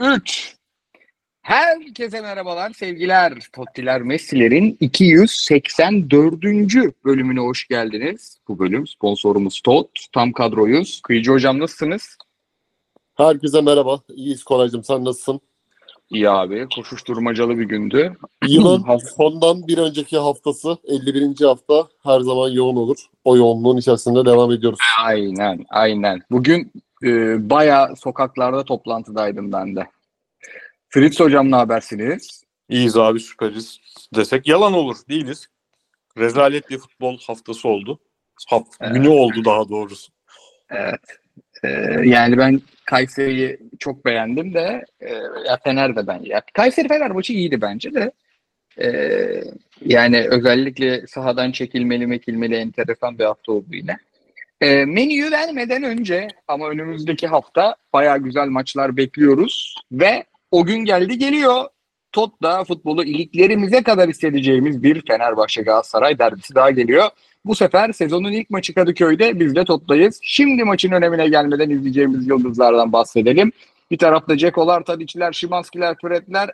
3. Herkese merhabalar, sevgiler. Tottiler Messi'lerin 284. bölümüne hoş geldiniz. Bu bölüm sponsorumuz Tot. Tam kadroyuz. Kıyıcı hocam nasılsınız? Herkese merhaba. İyiyiz Koraycığım. Sen nasılsın? İyi abi. Koşuşturmacalı bir gündü. Yılın sondan bir önceki haftası 51. hafta her zaman yoğun olur. O yoğunluğun içerisinde devam ediyoruz. Aynen, aynen. Bugün e, bayağı sokaklarda toplantıdaydım ben de. Fritz hocam ne habersiniz? İyiyiz abi süperiz desek yalan olur. Değiliz. Rezalet bir futbol haftası oldu. Haft Evet. Günü oldu daha doğrusu. Evet. Ee, yani ben Kayseri'yi çok beğendim de e, ya Fener de ben. Ya Kayseri Fener maçı iyiydi bence de. Ee, yani özellikle sahadan çekilmeli mekilmeli enteresan bir hafta oldu yine. Ee, menüyü vermeden önce ama önümüzdeki hafta bayağı güzel maçlar bekliyoruz ve o gün geldi geliyor. Tot'ta futbolu iliklerimize kadar hissedeceğimiz bir Fenerbahçe Galatasaray derbisi daha geliyor. Bu sefer sezonun ilk maçı Kadıköy'de biz de toptayız. Şimdi maçın önemine gelmeden izleyeceğimiz yıldızlardan bahsedelim. Bir tarafta Cekolar, Tadic'ler, Şimanskiler, Fred'ler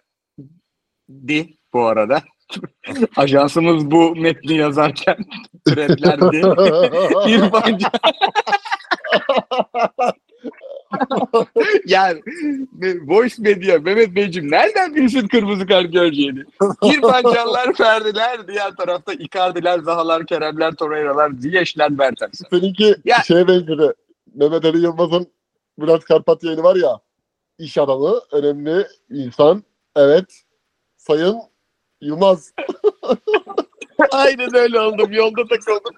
di bu arada. Ajansımız bu metni yazarken Fred'lerdi. İrfan Can. yani Voice Media Mehmet Beyciğim nereden bilsin kırmızı kart göreceğini? İrfan Canlar, Ferdiler, diğer tarafta Icardi'ler, Zahalar, Keremler, Torreira'lar, Ziyech'ler, Mertens. Seninki Ya- şeye benzedi. Mehmet Ali Yılmaz'ın Bülent Karpat yayını var ya. İş adamı, önemli insan. Evet. Sayın Yılmaz. Aynen öyle oldum. Yolda takıldım.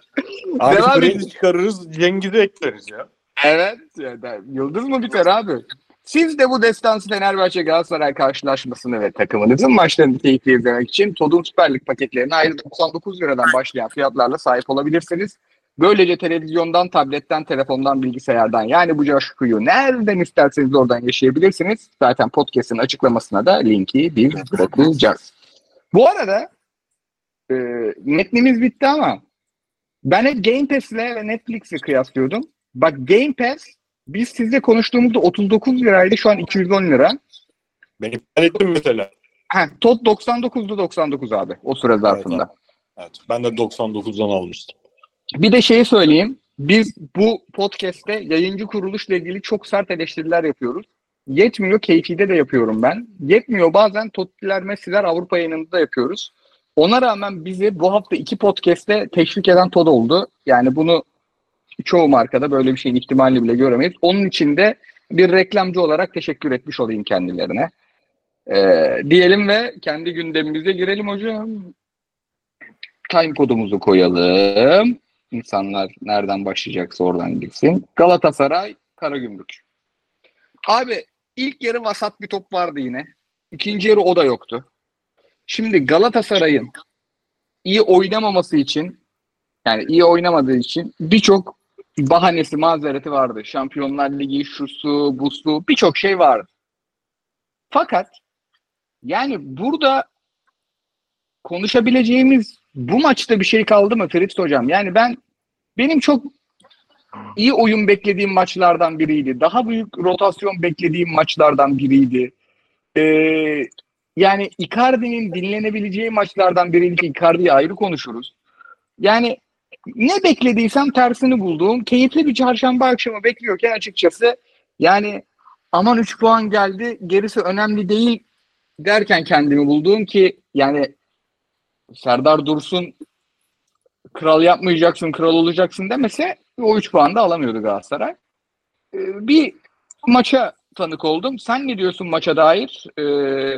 Abi Devam edin. çıkarırız Cengiz'i ekleriz ya. Evet. Yani yıldız mı biter abi? Siz de bu destansı Fenerbahçe Galatasaray karşılaşmasını ve takımınızın maçlarını keyifli izlemek için Todun Süper Lig paketlerine ayrı 99 liradan başlayan fiyatlarla sahip olabilirsiniz. Böylece televizyondan, tabletten, telefondan, bilgisayardan yani bu coşkuyu nereden isterseniz oradan yaşayabilirsiniz. Zaten podcast'in açıklamasına da linki biz bırakacağız. Bu arada e, metnimiz bitti ama ben hep Game Pass'le ve Netflix'i kıyaslıyordum. Bak Game Pass biz sizle konuştuğumuzda 39 liraydı şu an 210 lira. Ben iptal ettim mesela. Ha, Tot 99'du 99 abi o süre zarfında. Evet, ben de 99'dan almıştım. Bir de şeyi söyleyeyim. Biz bu podcast'te yayıncı kuruluşla ilgili çok sert eleştiriler yapıyoruz. Yetmiyor keyfide de yapıyorum ben. Yetmiyor bazen Tottiler Messi'ler Avrupa yayınında da yapıyoruz. Ona rağmen bizi bu hafta iki podcast'te teşvik eden Todd oldu. Yani bunu çoğu markada böyle bir şeyin ihtimalini bile göremeyiz. Onun için de bir reklamcı olarak teşekkür etmiş olayım kendilerine. Ee, diyelim ve kendi gündemimize girelim hocam. Time kodumuzu koyalım. İnsanlar nereden başlayacaksa oradan gitsin. Galatasaray, Karagümrük. Abi ilk yarı vasat bir top vardı yine. İkinci yarı o da yoktu. Şimdi Galatasaray'ın iyi oynamaması için yani iyi oynamadığı için birçok bahanesi, mazereti vardı. Şampiyonlar Ligi, şusu, busu birçok şey vardı. Fakat yani burada konuşabileceğimiz bu maçta bir şey kaldı mı Ferit Hocam? Yani ben benim çok iyi oyun beklediğim maçlardan biriydi. Daha büyük rotasyon beklediğim maçlardan biriydi. Ee, yani Icardi'nin dinlenebileceği maçlardan biriydi ki Icardi'yi ayrı konuşuruz. Yani ne beklediysem tersini bulduğum keyifli bir çarşamba akşamı bekliyorken açıkçası yani aman 3 puan geldi gerisi önemli değil derken kendimi bulduğum ki yani Serdar Dursun kral yapmayacaksın kral olacaksın demese o 3 puan da alamıyordu Galatasaray. Ee, bir maça tanık oldum. Sen ne diyorsun maça dair? Ee,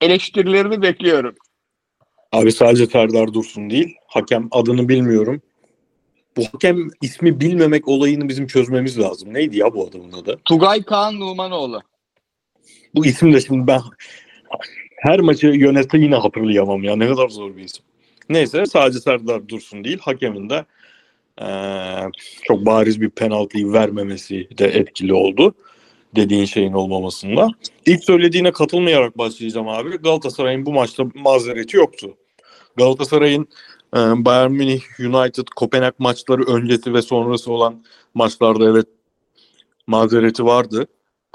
eleştirilerini bekliyorum. Abi sadece Serdar Dursun değil. Hakem adını bilmiyorum. Bu hakem ismi bilmemek olayını bizim çözmemiz lazım. Neydi ya bu adamın adı? Tugay Kaan Numanoğlu. Bu isim de şimdi ben her maçı yönetse yine hatırlayamam ya. Ne kadar zor bir isim. Neyse sadece Serdar Dursun değil. Hakemin de eee, çok bariz bir penaltıyı vermemesi de etkili oldu. Dediğin şeyin olmamasında. İlk söylediğine katılmayarak başlayacağım abi. Galatasaray'ın bu maçta mazereti yoktu. Galatasaray'ın e, Bayern Münih, United, Kopenhag maçları öncesi ve sonrası olan maçlarda evet mazereti vardı.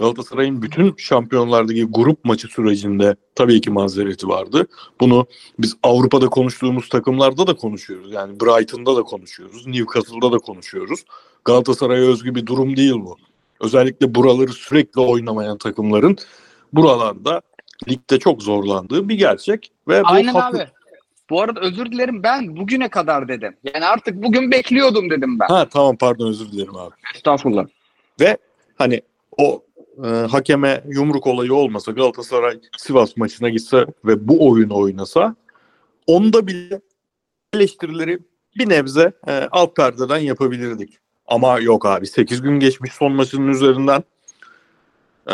Galatasaray'ın bütün şampiyonlardaki grup maçı sürecinde tabii ki mazereti vardı. Bunu biz Avrupa'da konuştuğumuz takımlarda da konuşuyoruz. Yani Brighton'da da konuşuyoruz. Newcastle'da da konuşuyoruz. Galatasaray'a özgü bir durum değil bu. Özellikle buraları sürekli oynamayan takımların buralarda ligde çok zorlandığı bir gerçek. Ve bu Aynen haklı- abi. Bu arada özür dilerim ben bugüne kadar dedim. Yani artık bugün bekliyordum dedim ben. Ha tamam pardon özür dilerim abi. Estağfurullah. Hani o e, hakeme yumruk olayı olmasa Galatasaray Sivas maçına gitse ve bu oyunu oynasa onda bile eleştirileri bir nebze e, alt perdeden yapabilirdik. Ama yok abi 8 gün geçmiş son maçının üzerinden. E,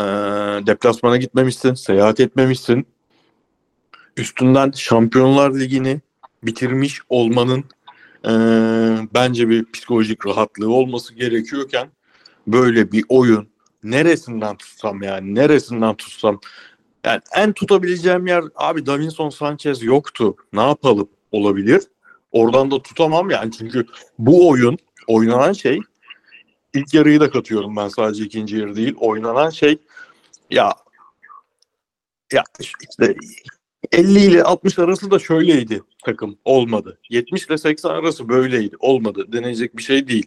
deplasmana gitmemişsin, seyahat etmemişsin. Üstünden Şampiyonlar Ligi'ni bitirmiş olmanın e, bence bir psikolojik rahatlığı olması gerekiyorken böyle bir oyun neresinden tutsam yani neresinden tutsam yani en tutabileceğim yer abi Davinson Sanchez yoktu. Ne yapalım olabilir. Oradan da tutamam yani çünkü bu oyun oynanan şey ilk yarıyı da katıyorum ben sadece ikinci yarı değil. Oynanan şey ya ya işte 50 ile 60 arası da şöyleydi takım olmadı. 70 ile 80 arası böyleydi olmadı. Deneyecek bir şey değil.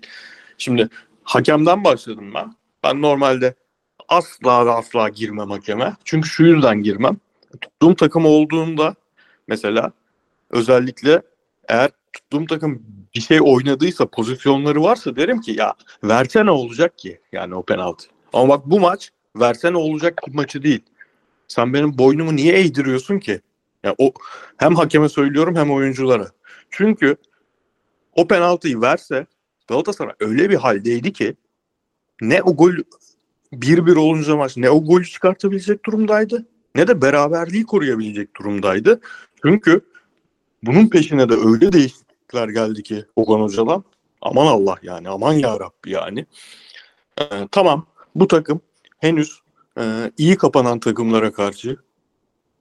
Şimdi hakemden başladım ben. Ben normalde asla ve asla girmem hakeme. Çünkü şu yüzden girmem. Tuttuğum takım olduğunda mesela özellikle eğer tuttuğum takım bir şey oynadıysa pozisyonları varsa derim ki ya verse ne olacak ki yani o penaltı. Ama bak bu maç verse ne olacak ki maçı değil. Sen benim boynumu niye eğdiriyorsun ki? Ya o hem hakeme söylüyorum hem oyunculara. Çünkü o penaltıyı verse Galatasaray öyle bir haldeydi ki ne o gol 1-1 olunca maç ne o golü çıkartabilecek durumdaydı ne de beraberliği koruyabilecek durumdaydı. Çünkü bunun peşine de öyle değişiklikler geldi ki Okan Hoca'dan. Aman Allah yani aman ya yani. Ee, tamam bu takım henüz e, iyi kapanan takımlara karşı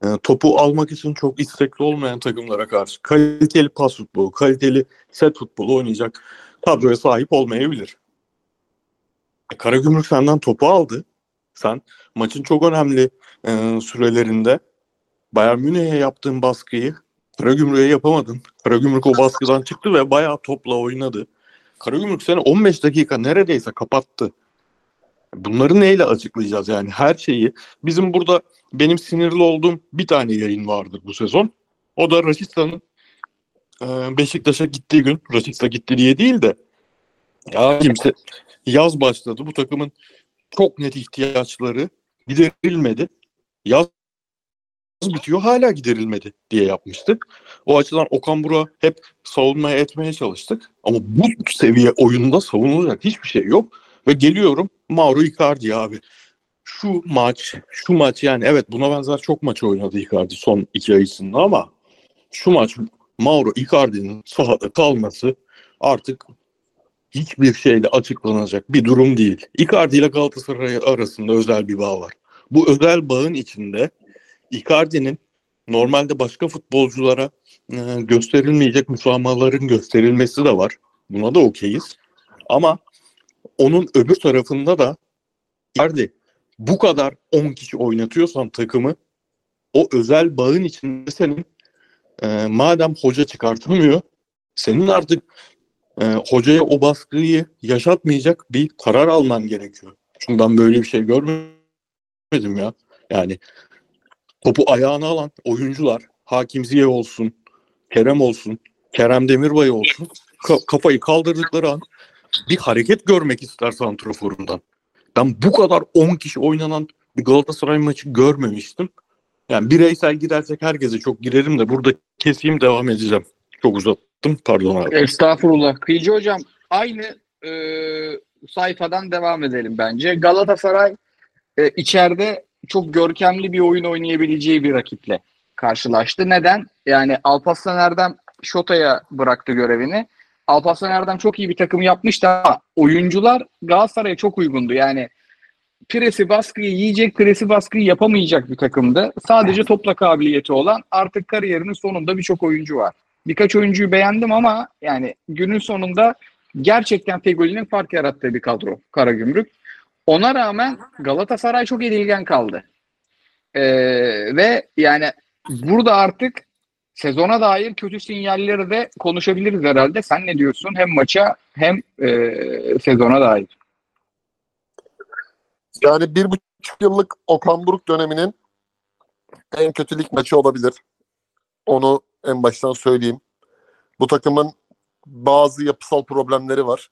e, topu almak için çok istekli olmayan takımlara karşı kaliteli pas futbolu, kaliteli set futbolu oynayacak kadroya sahip olmayabilir. Karagümrük senden topu aldı. Sen maçın çok önemli e, sürelerinde Bayern Münih'e yaptığın baskıyı Karagümrük'e yapamadın. Karagümrük o baskıdan çıktı ve bayağı topla oynadı. Karagümrük seni 15 dakika neredeyse kapattı. Bunları neyle açıklayacağız yani her şeyi? Bizim burada benim sinirli olduğum bir tane yayın vardır bu sezon. O da Raşita'nın e, Beşiktaş'a gittiği gün. Raşit'a gitti diye değil de ya kimse yaz başladı. Bu takımın çok net ihtiyaçları giderilmedi. Yaz bitiyor hala giderilmedi diye yapmıştık. O açıdan Okan Buruk'a hep savunmaya etmeye çalıştık. Ama bu seviye oyunda savunulacak hiçbir şey yok. Ve geliyorum Mauro Icardi abi. Şu maç, şu maç yani evet buna benzer çok maç oynadı Icardi son iki ay içinde ama şu maç Mauro Icardi'nin sahada kalması artık hiçbir şeyle açıklanacak bir durum değil. Icardi ile Galatasaray arasında özel bir bağ var. Bu özel bağın içinde Icardi'nin normalde başka futbolculara e, gösterilmeyecek müsamahaların gösterilmesi de var. Buna da okeyiz. Ama onun öbür tarafında da Icardi bu kadar 10 kişi oynatıyorsan takımı o özel bağın içinde senin e, madem hoca çıkartamıyor senin artık e, hocaya o baskıyı yaşatmayacak bir karar alman gerekiyor. Çünkü ben böyle bir şey görmedim ya. Yani topu ayağına alan oyuncular Hakim Ziye olsun, Kerem olsun, Kerem Demirbay olsun ka- kafayı kaldırdıkları an bir hareket görmek ister santroforundan. Ben bu kadar 10 kişi oynanan bir Galatasaray maçı görmemiştim. Yani bireysel gidersek herkese çok girerim de burada keseyim devam edeceğim. Çok uzattım pardon abi. Estağfurullah. Kıyıcı hocam aynı e, sayfadan devam edelim bence. Galatasaray e, içeride çok görkemli bir oyun oynayabileceği bir rakiple karşılaştı. Neden? Yani Alparslan Erdem Şota'ya bıraktı görevini. Alparslan Erdem çok iyi bir takım yapmıştı ama oyuncular Galatasaray'a çok uygundu. Yani presi baskıyı yiyecek, presi baskıyı yapamayacak bir takımdı. Sadece topla kabiliyeti olan artık kariyerinin sonunda birçok oyuncu var. Birkaç oyuncuyu beğendim ama yani günün sonunda gerçekten Fegoli'nin fark yarattığı bir kadro Karagümrük. Ona rağmen Galatasaray çok edilgen kaldı. Ee, ve yani burada artık sezona dair kötü sinyalleri de konuşabiliriz herhalde. Sen ne diyorsun? Hem maça hem e, sezona dair. Yani bir buçuk yıllık Okan Buruk döneminin en kötü lig maçı olabilir. Onu en baştan söyleyeyim. Bu takımın bazı yapısal problemleri var.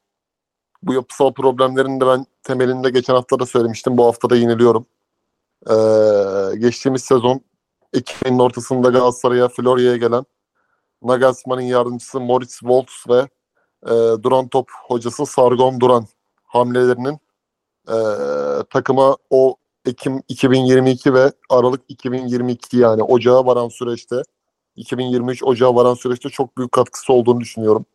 Bu yapısal problemlerin de ben temelinde geçen hafta da söylemiştim. Bu hafta da yineliyorum. Ee, geçtiğimiz sezon Ekim'in ortasında Galatasaray'a Florya'ya gelen Nagelsmann'ın yardımcısı Moritz Woltz ve e, duran top hocası Sargon Duran hamlelerinin e, takıma o Ekim 2022 ve Aralık 2022 yani Ocağa varan süreçte 2023 Ocağa varan süreçte çok büyük katkısı olduğunu düşünüyorum.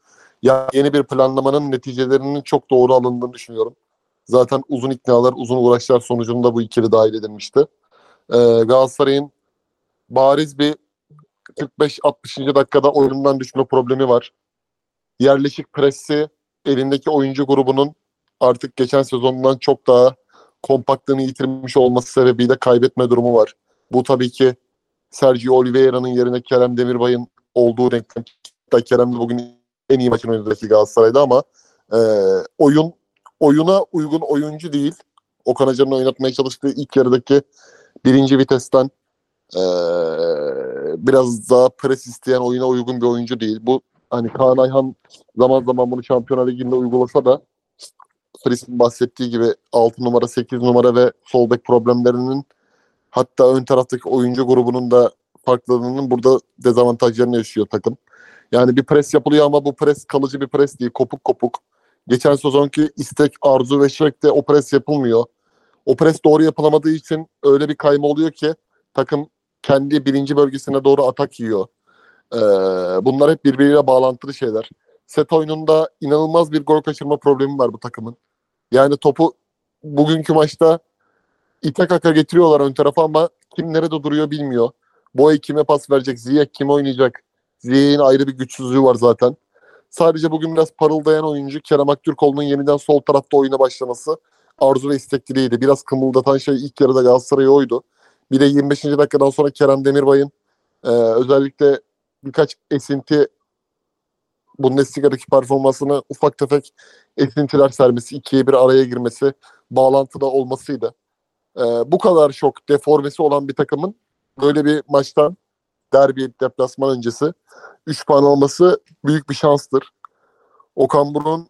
Yani yeni bir planlamanın neticelerinin çok doğru alındığını düşünüyorum. Zaten uzun iknalar, uzun uğraşlar sonucunda bu ikili dahil edilmişti. Ee, Galatasaray'ın bariz bir 45-60. dakikada oyundan düşme problemi var. Yerleşik presi elindeki oyuncu grubunun artık geçen sezondan çok daha kompaktlığını yitirmiş olması sebebiyle kaybetme durumu var. Bu tabii ki Sergio Oliveira'nın yerine Kerem Demirbay'ın olduğu denklem. Kerem de bugün en iyi maçın oynadığı Galatasaray'da ama e, oyun oyuna uygun oyuncu değil. Okan Hoca'nın oynatmaya çalıştığı ilk yarıdaki birinci vitesten e, biraz daha pres isteyen oyuna uygun bir oyuncu değil. Bu hani Kaan Ayhan zaman zaman bunu Şampiyonlar Ligi'nde uygulasa da Fris'in bahsettiği gibi 6 numara, 8 numara ve sol bek problemlerinin hatta ön taraftaki oyuncu grubunun da farklılığının burada dezavantajlarını yaşıyor takım. Yani bir pres yapılıyor ama bu pres kalıcı bir pres değil. Kopuk kopuk. Geçen sezonki istek, arzu ve şekilde o pres yapılmıyor. O pres doğru yapılamadığı için öyle bir kayma oluyor ki takım kendi birinci bölgesine doğru atak yiyor. Ee, bunlar hep birbiriyle bağlantılı şeyler. Set oyununda inanılmaz bir gol kaçırma problemi var bu takımın. Yani topu bugünkü maçta ite kaka getiriyorlar ön tarafa ama kim nerede duruyor bilmiyor. Boy kime pas verecek, Ziyech kim oynayacak? Ziyech'in ayrı bir güçsüzlüğü var zaten. Sadece bugün biraz parıldayan oyuncu Kerem Aktürkoğlu'nun yeniden sol tarafta oyuna başlaması arzu ve istekliydi. Biraz kımıldatan şey ilk yarıda Galatasaray'ı oydu. Bir de 25. dakikadan sonra Kerem Demirbay'ın e, özellikle birkaç esinti Bundesliga'daki performansını ufak tefek esintiler sermesi, ikiye bir araya girmesi, bağlantıda olmasıydı. Ee, bu kadar şok, deformesi olan bir takımın böyle bir maçtan derbi deplasman öncesi 3 puan alması büyük bir şanstır. Okan Buruk'un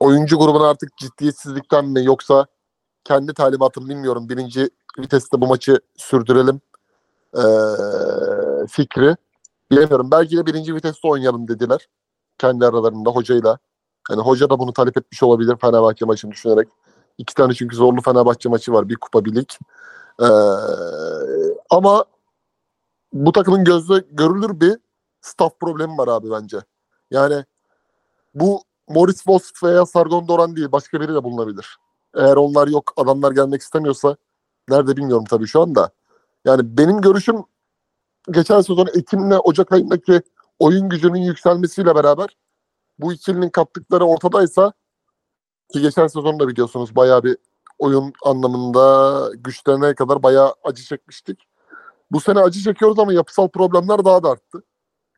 oyuncu grubuna artık ciddiyetsizlikten mi yoksa kendi talimatını bilmiyorum. Birinci viteste bu maçı sürdürelim ee, fikri. Bilemiyorum. Belki de birinci viteste oynayalım dediler. Kendi aralarında hocayla. Yani hoca da bunu talep etmiş olabilir Fenerbahçe maçını düşünerek. İki tane çünkü zorlu Fenerbahçe maçı var. Bir kupa bir. Ee, ama bu takımın gözle görülür bir staff problemi var abi bence. Yani bu Morris Wolf veya Sargon Doran değil. Başka biri de bulunabilir. Eğer onlar yok adamlar gelmek istemiyorsa nerede bilmiyorum tabii şu anda. Yani benim görüşüm geçen sezon Ekim'le Ocak ayındaki oyun gücünün yükselmesiyle beraber bu ikilinin kattıkları ortadaysa ki geçen sezon da biliyorsunuz bayağı bir oyun anlamında güçlerine kadar bayağı acı çekmiştik. Bu sene acı çekiyoruz ama yapısal problemler daha da arttı.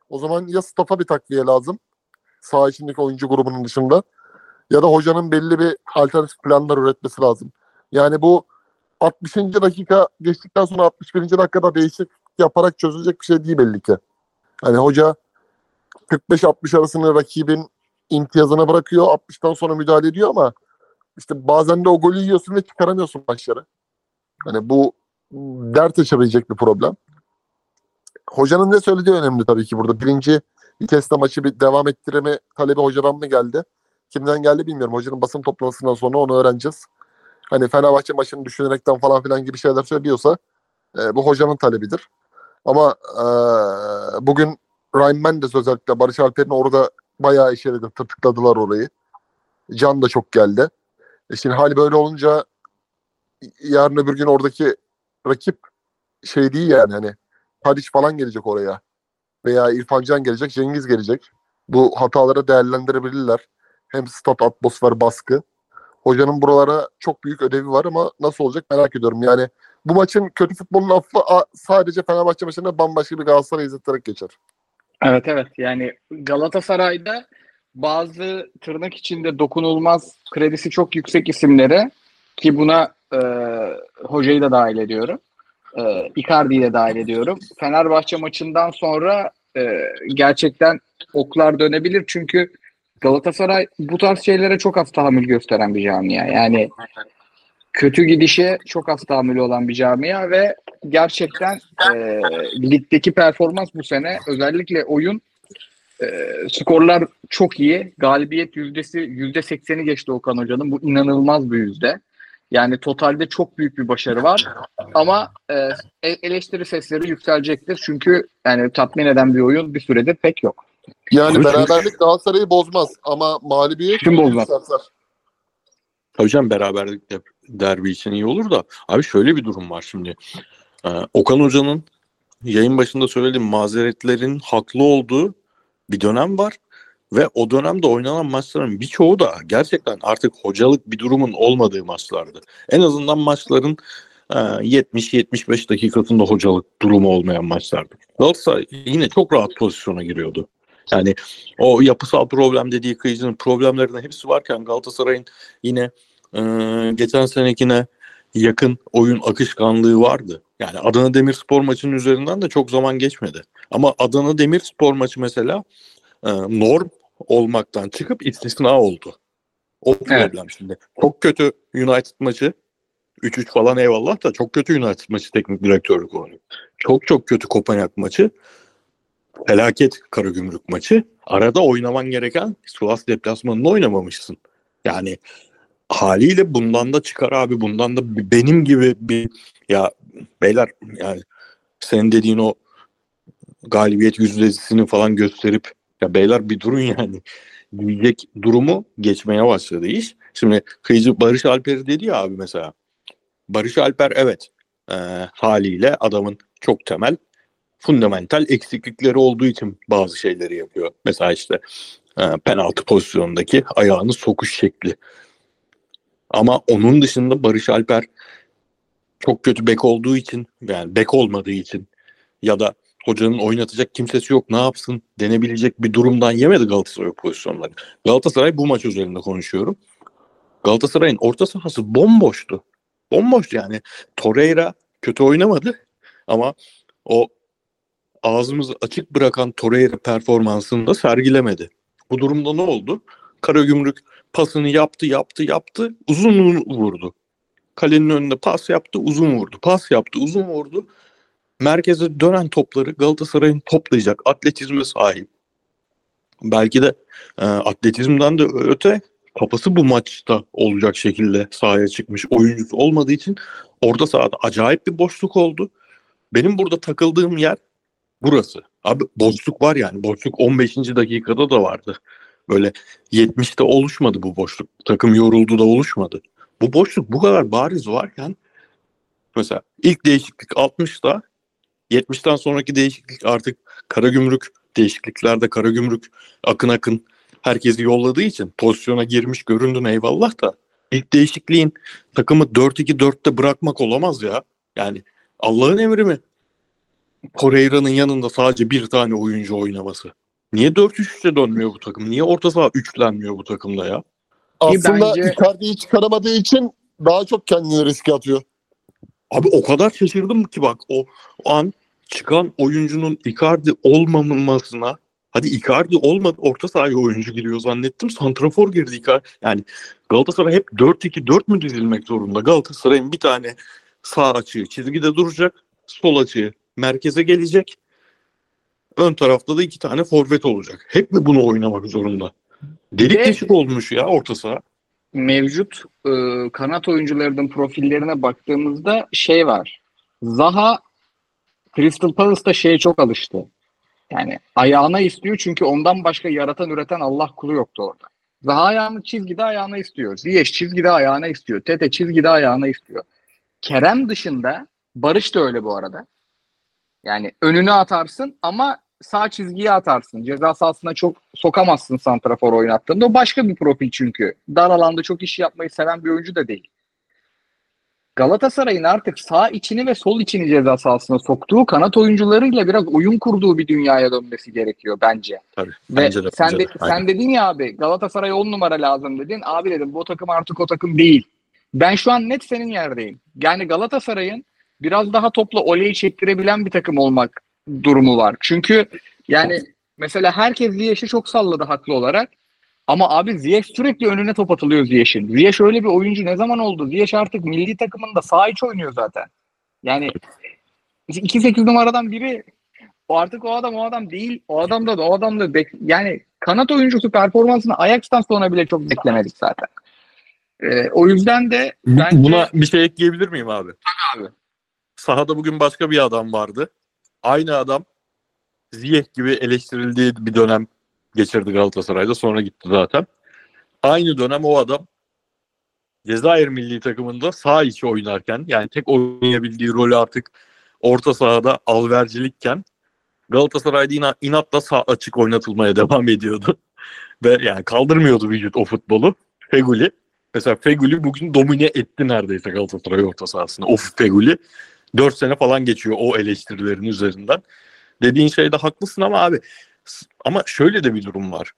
O zaman ya staff'a bir takviye lazım. Sağ içindeki oyuncu grubunun dışında. Ya da hocanın belli bir alternatif planlar üretmesi lazım. Yani bu 60. dakika geçtikten sonra 61. dakikada değişik yaparak çözülecek bir şey değil belli ki. Hani hoca 45-60 arasını rakibin imtiyazına bırakıyor. 60'tan sonra müdahale ediyor ama işte bazen de o golü yiyorsun ve çıkaramıyorsun maçları. Hani bu dert açabilecek bir problem. Hocanın ne söylediği önemli tabii ki burada. Birinci viteste maçı bir devam ettirme talebi hocadan mı geldi? Kimden geldi bilmiyorum. Hocanın basın toplantısından sonra onu öğreneceğiz. Hani Fenerbahçe maçını düşünerekten falan filan gibi şeyler söylüyorsa e, bu hocanın talebidir. Ama e, bugün Ryan Mendes özellikle Barış Alper'in orada bayağı işeledi. Tırtıkladılar orayı. Can da çok geldi. E şimdi hali böyle olunca yarın öbür gün oradaki rakip şey değil yani hani Tadiç falan gelecek oraya. Veya İrfan Can gelecek, Cengiz gelecek. Bu hataları değerlendirebilirler. Hem stat atmosfer baskı. Hocanın buralara çok büyük ödevi var ama nasıl olacak merak ediyorum. Yani bu maçın kötü futbolun affı sadece Fenerbahçe maçında bambaşka bir Galatasaray izleterek geçer. Evet evet yani Galatasaray'da bazı tırnak içinde dokunulmaz kredisi çok yüksek isimlere ki buna e, hocayı da dahil ediyorum. E, Icardi'yi de dahil ediyorum. Fenerbahçe maçından sonra e, gerçekten oklar dönebilir çünkü Galatasaray bu tarz şeylere çok az tahammül gösteren bir camia. Yani kötü gidişe çok az tahammülü olan bir camia ve gerçekten e, ligdeki performans bu sene özellikle oyun e, skorlar çok iyi. Galibiyet yüzdesi yüzde sekseni geçti Okan Hoca'nın. Bu inanılmaz bir yüzde. Yani totalde çok büyük bir başarı var. Ama e, e- eleştiri sesleri yükselecektir. Çünkü yani tatmin eden bir oyun bir süredir pek yok. Yani Abi beraberlik Galatasaray'ı bozmaz ama mağlubiyet Kim bozmaz? sarsar. Canım beraberlik de derbi için iyi olur da. Abi şöyle bir durum var şimdi. Ee, Okan Hoca'nın yayın başında söylediğim mazeretlerin haklı olduğu bir dönem var. Ve o dönemde oynanan maçların birçoğu da gerçekten artık hocalık bir durumun olmadığı maçlardı. En azından maçların e, 70-75 dakikasında hocalık durumu olmayan maçlardı. Galatasaray yine çok rahat pozisyona giriyordu. Yani o yapısal problem dediği kıyıcının problemlerinin hepsi varken Galatasaray'ın yine e, geçen senekine yakın oyun akışkanlığı vardı. Yani Adana Demirspor maçının üzerinden de çok zaman geçmedi. Ama Adana Demirspor maçı mesela e, norm olmaktan çıkıp istisna oldu. O problem şimdi. Çok kötü United maçı 3-3 falan eyvallah da çok kötü United maçı teknik direktörlük oynuyor. Çok çok kötü Kopenhag maçı. Felaket Karagümrük maçı. Arada oynaman gereken Sivas deplasmanında oynamamışsın. Yani haliyle bundan da çıkar abi. Bundan da benim gibi bir ya beyler yani senin dediğin o galibiyet yüzdesini falan gösterip ya beyler bir durun yani diyecek durumu geçmeye başladı iş. Şimdi kıyıcı Barış Alper dedi ya abi mesela. Barış Alper evet e, haliyle adamın çok temel fundamental eksiklikleri olduğu için bazı şeyleri yapıyor. Mesela işte e, penaltı pozisyonundaki ayağını sokuş şekli. Ama onun dışında Barış Alper çok kötü bek olduğu için yani bek olmadığı için ya da hocanın oynatacak kimsesi yok ne yapsın denebilecek bir durumdan yemedi Galatasaray pozisyonları. Galatasaray bu maç üzerinde konuşuyorum. Galatasaray'ın orta sahası bomboştu. Bomboş yani. Torreira kötü oynamadı ama o ağzımızı açık bırakan Torreira performansını da sergilemedi. Bu durumda ne oldu? Karagümrük pasını yaptı, yaptı, yaptı. Uzun vurdu. Kalenin önünde pas yaptı, uzun vurdu. Pas yaptı, uzun vurdu. Merkeze dönen topları Galatasaray'ın toplayacak atletizme sahip. Belki de e, atletizmden de öte kafası bu maçta olacak şekilde sahaya çıkmış oyuncusu olmadığı için orada sahada acayip bir boşluk oldu. Benim burada takıldığım yer burası. Abi boşluk var yani. Boşluk 15. dakikada da vardı. Böyle 70'te oluşmadı bu boşluk. Takım yoruldu da oluşmadı. Bu boşluk bu kadar bariz varken mesela ilk değişiklik 60'da 70'ten sonraki değişiklik artık Karagümrük değişikliklerde Karagümrük akın akın herkesi yolladığı için pozisyona girmiş göründün eyvallah da ilk değişikliğin takımı 4-2-4'te bırakmak olamaz ya. Yani Allah'ın emri mi? Torreira'nın yanında sadece bir tane oyuncu oynaması. Niye 4-3-3'e dönmüyor bu takım? Niye orta saha üçlenmiyor bu takımda ya? Aslında bence- Icardi'yi çıkaramadığı için daha çok kendini riske atıyor. Abi o kadar şaşırdım ki bak o, o an çıkan oyuncunun Icardi olmamasına hadi Icardi olmadı orta sahaya oyuncu giriyor zannettim. Santrafor girdi Icardi. Yani Galatasaray hep 4-2-4 mü dizilmek zorunda? Galatasaray'ın bir tane sağ açığı çizgide duracak. Sol açığı merkeze gelecek. Ön tarafta da iki tane forvet olacak. Hep mi bunu oynamak zorunda? Delik Ve- deşik olmuş ya orta saha. mevcut e, kanat oyuncularının profillerine baktığımızda şey var. Zaha Crystal Palace'ta şeye çok alıştı. Yani ayağına istiyor çünkü ondan başka yaratan üreten Allah kulu yoktu orada. Zaha ayağını çizgide ayağına istiyor. Ziyech çizgide ayağına istiyor. Tete çizgide ayağına istiyor. Kerem dışında Barış da öyle bu arada. Yani önüne atarsın ama sağ çizgiye atarsın. Ceza sahasına çok sokamazsın santrafor oynattığında. O başka bir profil çünkü. Dar alanda çok iş yapmayı seven bir oyuncu da değil. Galatasaray'ın artık sağ içini ve sol içini ceza sahasına soktuğu kanat oyuncularıyla biraz oyun kurduğu bir dünyaya dönmesi gerekiyor bence. Tabii. Ve Bence de. sen bence de, de. sen dedin ya abi Galatasaray 10 numara lazım dedin. Abi dedim bu takım artık o takım değil. Ben şu an net senin yerdeyim. Yani Galatasaray'ın biraz daha topla oleyi çektirebilen bir takım olmak durumu var. Çünkü yani mesela herkes Ziyech'i çok salladı haklı olarak. Ama abi Ziyech sürekli önüne top atılıyor Ziyech'in. Ziyech öyle bir oyuncu ne zaman oldu? Ziyech artık milli takımında sağ iç oynuyor zaten. Yani 2-8 numaradan biri o artık o adam o adam değil. O adam da o adam da bek- yani kanat oyuncusu performansını Ajax'tan sonra bile çok beklemedik zaten. Ee, o yüzden de bence Buna bir şey ekleyebilir miyim abi? abi. Sahada bugün başka bir adam vardı. Aynı adam Ziyech gibi eleştirildiği bir dönem geçirdi Galatasaray'da. Sonra gitti zaten. Aynı dönem o adam Cezayir milli takımında sağ içi oynarken yani tek oynayabildiği rolü artık orta sahada alvercilikken Galatasaray'da ina- inatla sağ açık oynatılmaya devam ediyordu. Ve yani kaldırmıyordu vücut o futbolu. Feguli. Mesela Feguli bugün domine etti neredeyse Galatasaray orta sahasını. Of Feguli. 4 sene falan geçiyor o eleştirilerin üzerinden. Dediğin şeyde haklısın ama abi ama şöyle de bir durum var.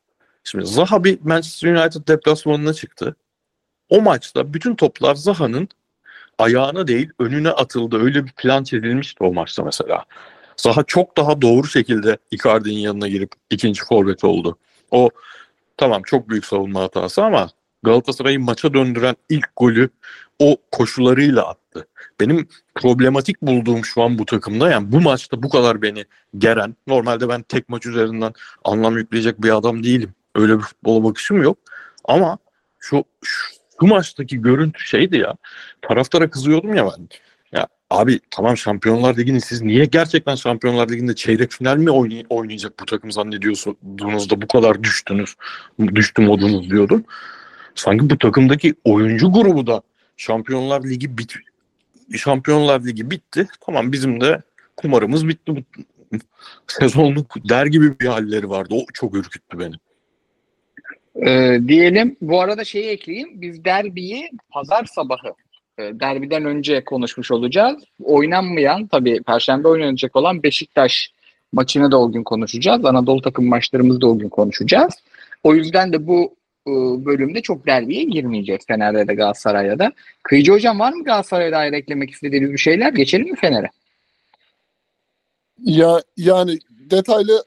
Şimdi Zaha bir Manchester United deplasmanına çıktı. O maçta bütün toplar Zaha'nın ayağına değil önüne atıldı. Öyle bir plan çizilmişti o maçta mesela. Zaha çok daha doğru şekilde Icardi'nin yanına girip ikinci forvet oldu. O tamam çok büyük savunma hatası ama Galatasaray'ı maça döndüren ilk golü o koşularıyla attı. Benim problematik bulduğum şu an bu takımda yani bu maçta bu kadar beni geren normalde ben tek maç üzerinden anlam yükleyecek bir adam değilim. Öyle bir futbola bakışım yok. Ama şu, şu, şu maçtaki görüntü şeydi ya. Taraftara kızıyordum ya ben. Ya abi tamam Şampiyonlar Ligi'ni siz niye gerçekten Şampiyonlar Ligi'nde çeyrek final mi oynay- oynayacak bu takım zannediyorsunuz da bu kadar düştünüz, düştü modunuz diyordum. Sanki bu takımdaki oyuncu grubu da Şampiyonlar Ligi bit Şampiyonlar Ligi bitti. Tamam bizim de kumarımız bitti. Sezonluk der gibi bir halleri vardı. O çok ürküttü beni. Ee, diyelim bu arada şeyi ekleyeyim. Biz derbiyi pazar sabahı e, derbiden önce konuşmuş olacağız. Oynanmayan tabii perşembe oynanacak olan Beşiktaş maçını da o gün konuşacağız. Anadolu takım maçlarımızı da o gün konuşacağız. O yüzden de bu e, bölümde çok derbiye girmeyeceğiz Fener'de de Galatasaray'da da. Kıyıcı hocam var mı Galatasaray'a dair eklemek istediğiniz bir şeyler? Geçelim mi Fener'e? Ya yani detaylı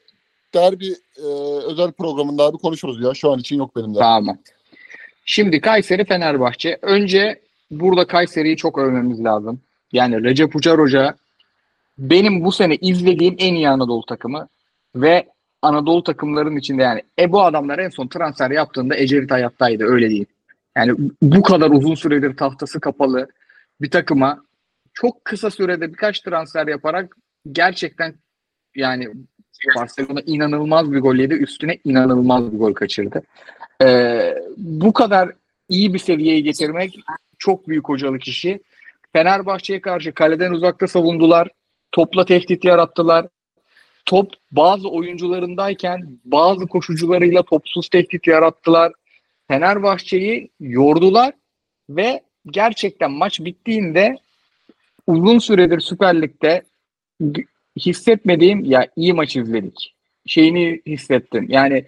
derbi e, özel programında abi konuşuruz ya. Şu an için yok benim de. Tamam. Şimdi Kayseri Fenerbahçe. Önce burada Kayseri'yi çok övmemiz lazım. Yani Recep Uçar Hoca benim bu sene izlediğim en iyi Anadolu takımı ve Anadolu takımların içinde yani e bu adamlar en son transfer yaptığında Ecevit hayattaydı öyle değil. Yani bu kadar uzun süredir tahtası kapalı bir takıma çok kısa sürede birkaç transfer yaparak gerçekten yani Barcelona inanılmaz bir gol yedi. Üstüne inanılmaz bir gol kaçırdı. Ee, bu kadar iyi bir seviyeye getirmek çok büyük hocalık işi. Fenerbahçe'ye karşı kaleden uzakta savundular. Topla tehdit yarattılar. Top bazı oyuncularındayken bazı koşucularıyla topsuz tehdit yarattılar. Fenerbahçe'yi yordular ve gerçekten maç bittiğinde uzun süredir Süper Lig'de hissetmediğim ya iyi maç izledik. Şeyini hissettim. Yani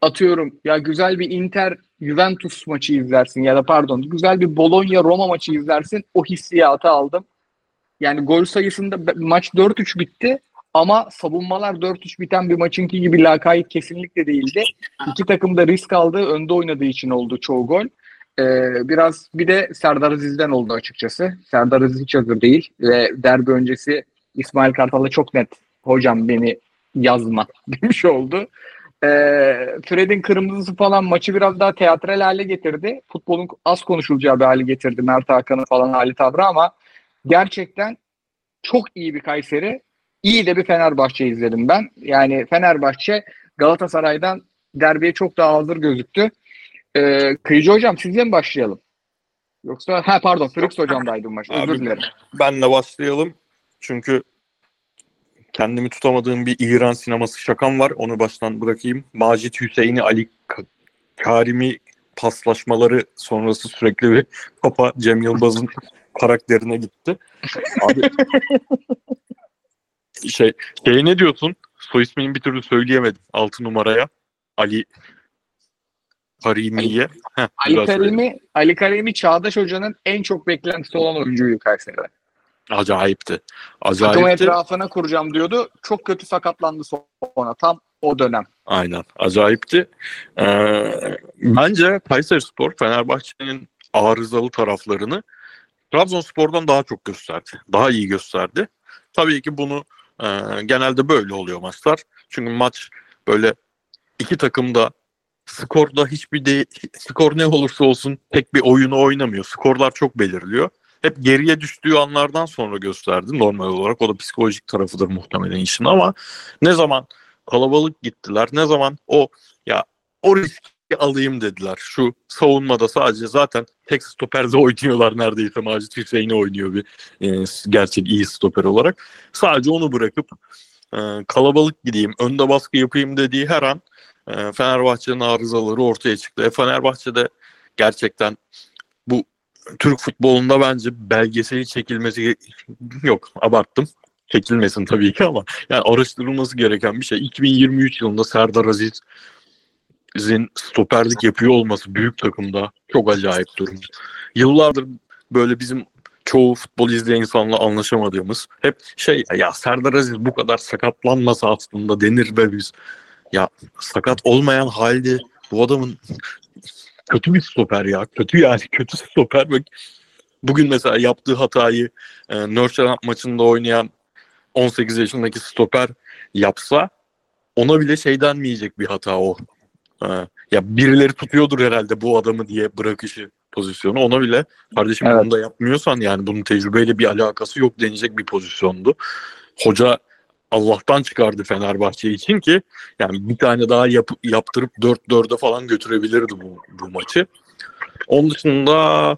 atıyorum ya güzel bir Inter Juventus maçı izlersin ya da pardon güzel bir Bologna Roma maçı izlersin o hissiyatı aldım. Yani gol sayısında maç 4-3 bitti ama savunmalar 4-3 biten bir maçınki gibi lakayt kesinlikle değildi. İki takım da risk aldı. Önde oynadığı için oldu çoğu gol. Ee, biraz bir de Serdar Aziz'den oldu açıkçası. Serdar Aziz hiç hazır değil ve derbi öncesi İsmail Kartal'a çok net hocam beni yazma demiş oldu. Ee, Fred'in kırmızısı falan maçı biraz daha teatral hale getirdi. Futbolun az konuşulacağı bir hale getirdi Mert Hakan'ın falan hali tavrı ama gerçekten çok iyi bir Kayseri. İyi de bir Fenerbahçe izledim ben. Yani Fenerbahçe Galatasaray'dan derbiye çok daha hazır gözüktü. Ee, Kıyıcı hocam sizle mi başlayalım? Yoksa ha pardon Fırıks hocamdaydı bu maç. Özür dilerim. Benle başlayalım. Çünkü kendimi tutamadığım bir İran sineması şakam var. Onu baştan bırakayım. Macit Hüseyin'i Ali Ka- Karimi paslaşmaları sonrası sürekli bir kafa Cem Yılmaz'ın karakterine gitti. Abi şey, şey ne diyorsun? Soy ismini bir türlü söyleyemedim. 6 numaraya. Ali Karimi'ye. Heh, Ali. Karim'i Ali Karim'i Çağdaş Hoca'nın en çok beklentisi olan oyuncuydu Kayseri'de. Acayipti. Takımı Acayipti. etrafına kuracağım diyordu. Çok kötü sakatlandı sonra. Tam o dönem. Aynen. Acayipti. Ee, bence Kayseri Spor Fenerbahçe'nin arızalı taraflarını Trabzonspor'dan daha çok gösterdi. Daha iyi gösterdi. Tabii ki bunu e, genelde böyle oluyor maçlar. Çünkü maç böyle iki takım da skorda hiçbir de skor ne olursa olsun tek bir oyunu oynamıyor. Skorlar çok belirliyor. Hep geriye düştüğü anlardan sonra gösterdi normal olarak. O da psikolojik tarafıdır muhtemelen işin ama ne zaman kalabalık gittiler. Ne zaman o ya o riski alayım dediler. Şu savunmada sadece zaten tek stoperde oynuyorlar neredeyse. Macit Hüseyin'i oynuyor bir e, gerçek iyi stoper olarak. Sadece onu bırakıp e, kalabalık gideyim, önde baskı yapayım dediği her an e, Fenerbahçe'nin arızaları ortaya çıktı. E, Fenerbahçe'de gerçekten bu Türk futbolunda bence belgeseli çekilmesi yok abarttım. Çekilmesin tabii ki ama yani araştırılması gereken bir şey. 2023 yılında Serdar Aziz'in stoperlik yapıyor olması büyük takımda çok acayip durum. Yıllardır böyle bizim çoğu futbol izleyen insanla anlaşamadığımız hep şey ya Serdar Aziz bu kadar sakatlanmasa aslında denir be biz. Ya sakat olmayan halde bu adamın kötü bir stoper ya. Kötü yani kötü stoper. Bugün mesela yaptığı hatayı e, Nörçeland maçında oynayan 18 yaşındaki stoper yapsa ona bile şey denmeyecek bir hata o. Ha, ya birileri tutuyordur herhalde bu adamı diye bırakışı pozisyonu. Ona bile kardeşim Evet. bunu da yapmıyorsan yani bunun tecrübeyle bir alakası yok denecek bir pozisyondu. Hoca Allah'tan çıkardı Fenerbahçe için ki yani bir tane daha yap, yaptırıp 4-4'e falan götürebilirdi bu, bu maçı. Onun dışında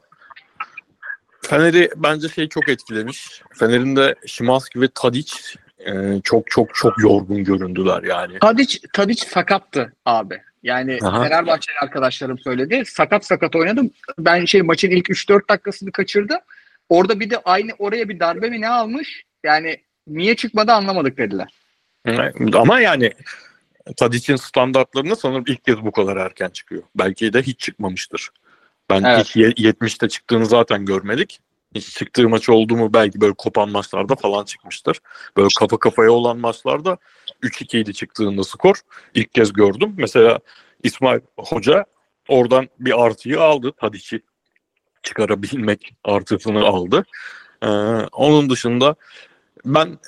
Fener'i bence şey çok etkilemiş. Fener'in de Şimanski ve Tadic e, çok çok çok yorgun göründüler yani. Tadic, Tadic sakattı abi. Yani Aha. Fenerbahçeli arkadaşlarım söyledi. Sakat sakat oynadım. Ben şey maçın ilk 3-4 dakikasını kaçırdım. Orada bir de aynı oraya bir darbe mi ne almış? Yani niye çıkmadı anlamadık dediler. Ama yani Tadic'in standartlarına sanırım ilk kez bu kadar erken çıkıyor. Belki de hiç çıkmamıştır. Ben Evet. ye- 70'te çıktığını zaten görmedik. Çıktığı maç oldu mu belki böyle kopan maçlarda falan çıkmıştır. Böyle kafa kafaya olan maçlarda 3-2 idi çıktığında skor. İlk kez gördüm. Mesela İsmail Hoca oradan bir artıyı aldı. Tadic'i çıkarabilmek artısını aldı. Ee, onun dışında ben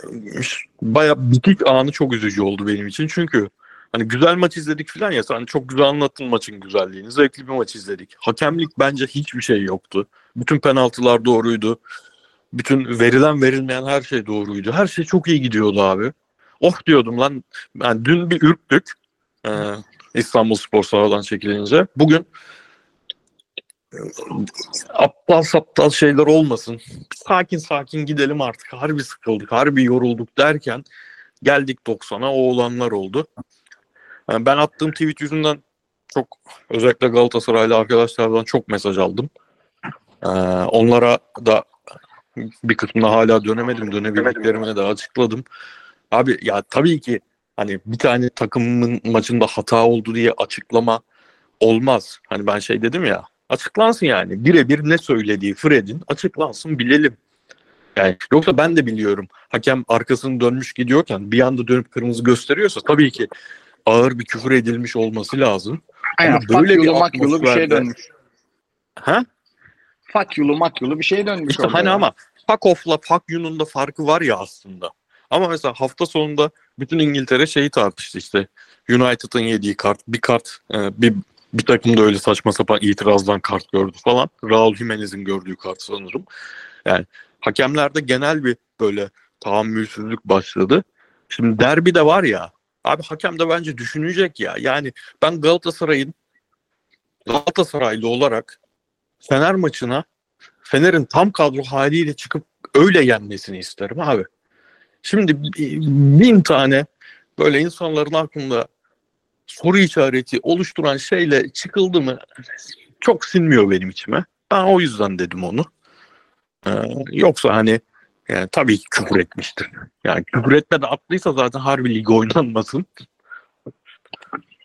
baya bitik anı çok üzücü oldu benim için. Çünkü hani güzel maç izledik falan ya sen çok güzel anlattın maçın güzelliğini. Zevkli bir maç izledik. Hakemlik bence hiçbir şey yoktu. Bütün penaltılar doğruydu. Bütün verilen verilmeyen her şey doğruydu. Her şey çok iyi gidiyordu abi. Oh diyordum lan. Ben dün bir ürktük. Ee, İstanbul Spor sahadan çekilince. Bugün e, aptal saptal şeyler olmasın. Sakin sakin gidelim artık. Harbi sıkıldık, harbi yorulduk derken geldik 90'a o olanlar oldu. Yani ben attığım tweet yüzünden çok özellikle Galatasaraylı arkadaşlardan çok mesaj aldım. Ee, onlara da bir kısmına hala dönemedim. Dönebildiklerimi de açıkladım. Abi ya tabii ki hani bir tane takımın maçında hata oldu diye açıklama olmaz. Hani ben şey dedim ya açıklansın yani. Birebir ne söylediği Fred'in açıklansın bilelim. Yani yoksa ben de biliyorum. Hakem arkasını dönmüş gidiyorken bir anda dönüp kırmızı gösteriyorsa tabii ki ağır bir küfür edilmiş olması lazım. Aynen. Ama Fuck böyle bir yolu yolu bir şeye dönmüş. Ha? Fuck yolu mak yolu bir şeye dönmüş. İşte hani ama fuck off'la fuck you'nun da farkı var ya aslında. Ama mesela hafta sonunda bütün İngiltere şeyi tartıştı işte. United'ın yediği kart, bir kart, e, bir bir takım da öyle saçma sapan itirazdan kart gördü falan. Raul Jimenez'in gördüğü kart sanırım. Yani hakemlerde genel bir böyle tahammülsüzlük başladı. Şimdi derbi de var ya. Abi hakem de bence düşünecek ya. Yani ben Galatasaray'ın Galatasaraylı olarak Fener maçına Fener'in tam kadro haliyle çıkıp öyle yenmesini isterim abi. Şimdi bi- bin tane böyle insanların aklında soru işareti oluşturan şeyle çıkıldı mı çok sinmiyor benim içime. Ben o yüzden dedim onu. Ee, yoksa hani yani tabii ki küfür etmiştir. Yani küfür etme de atlıysa zaten harbi lig oynanmasın.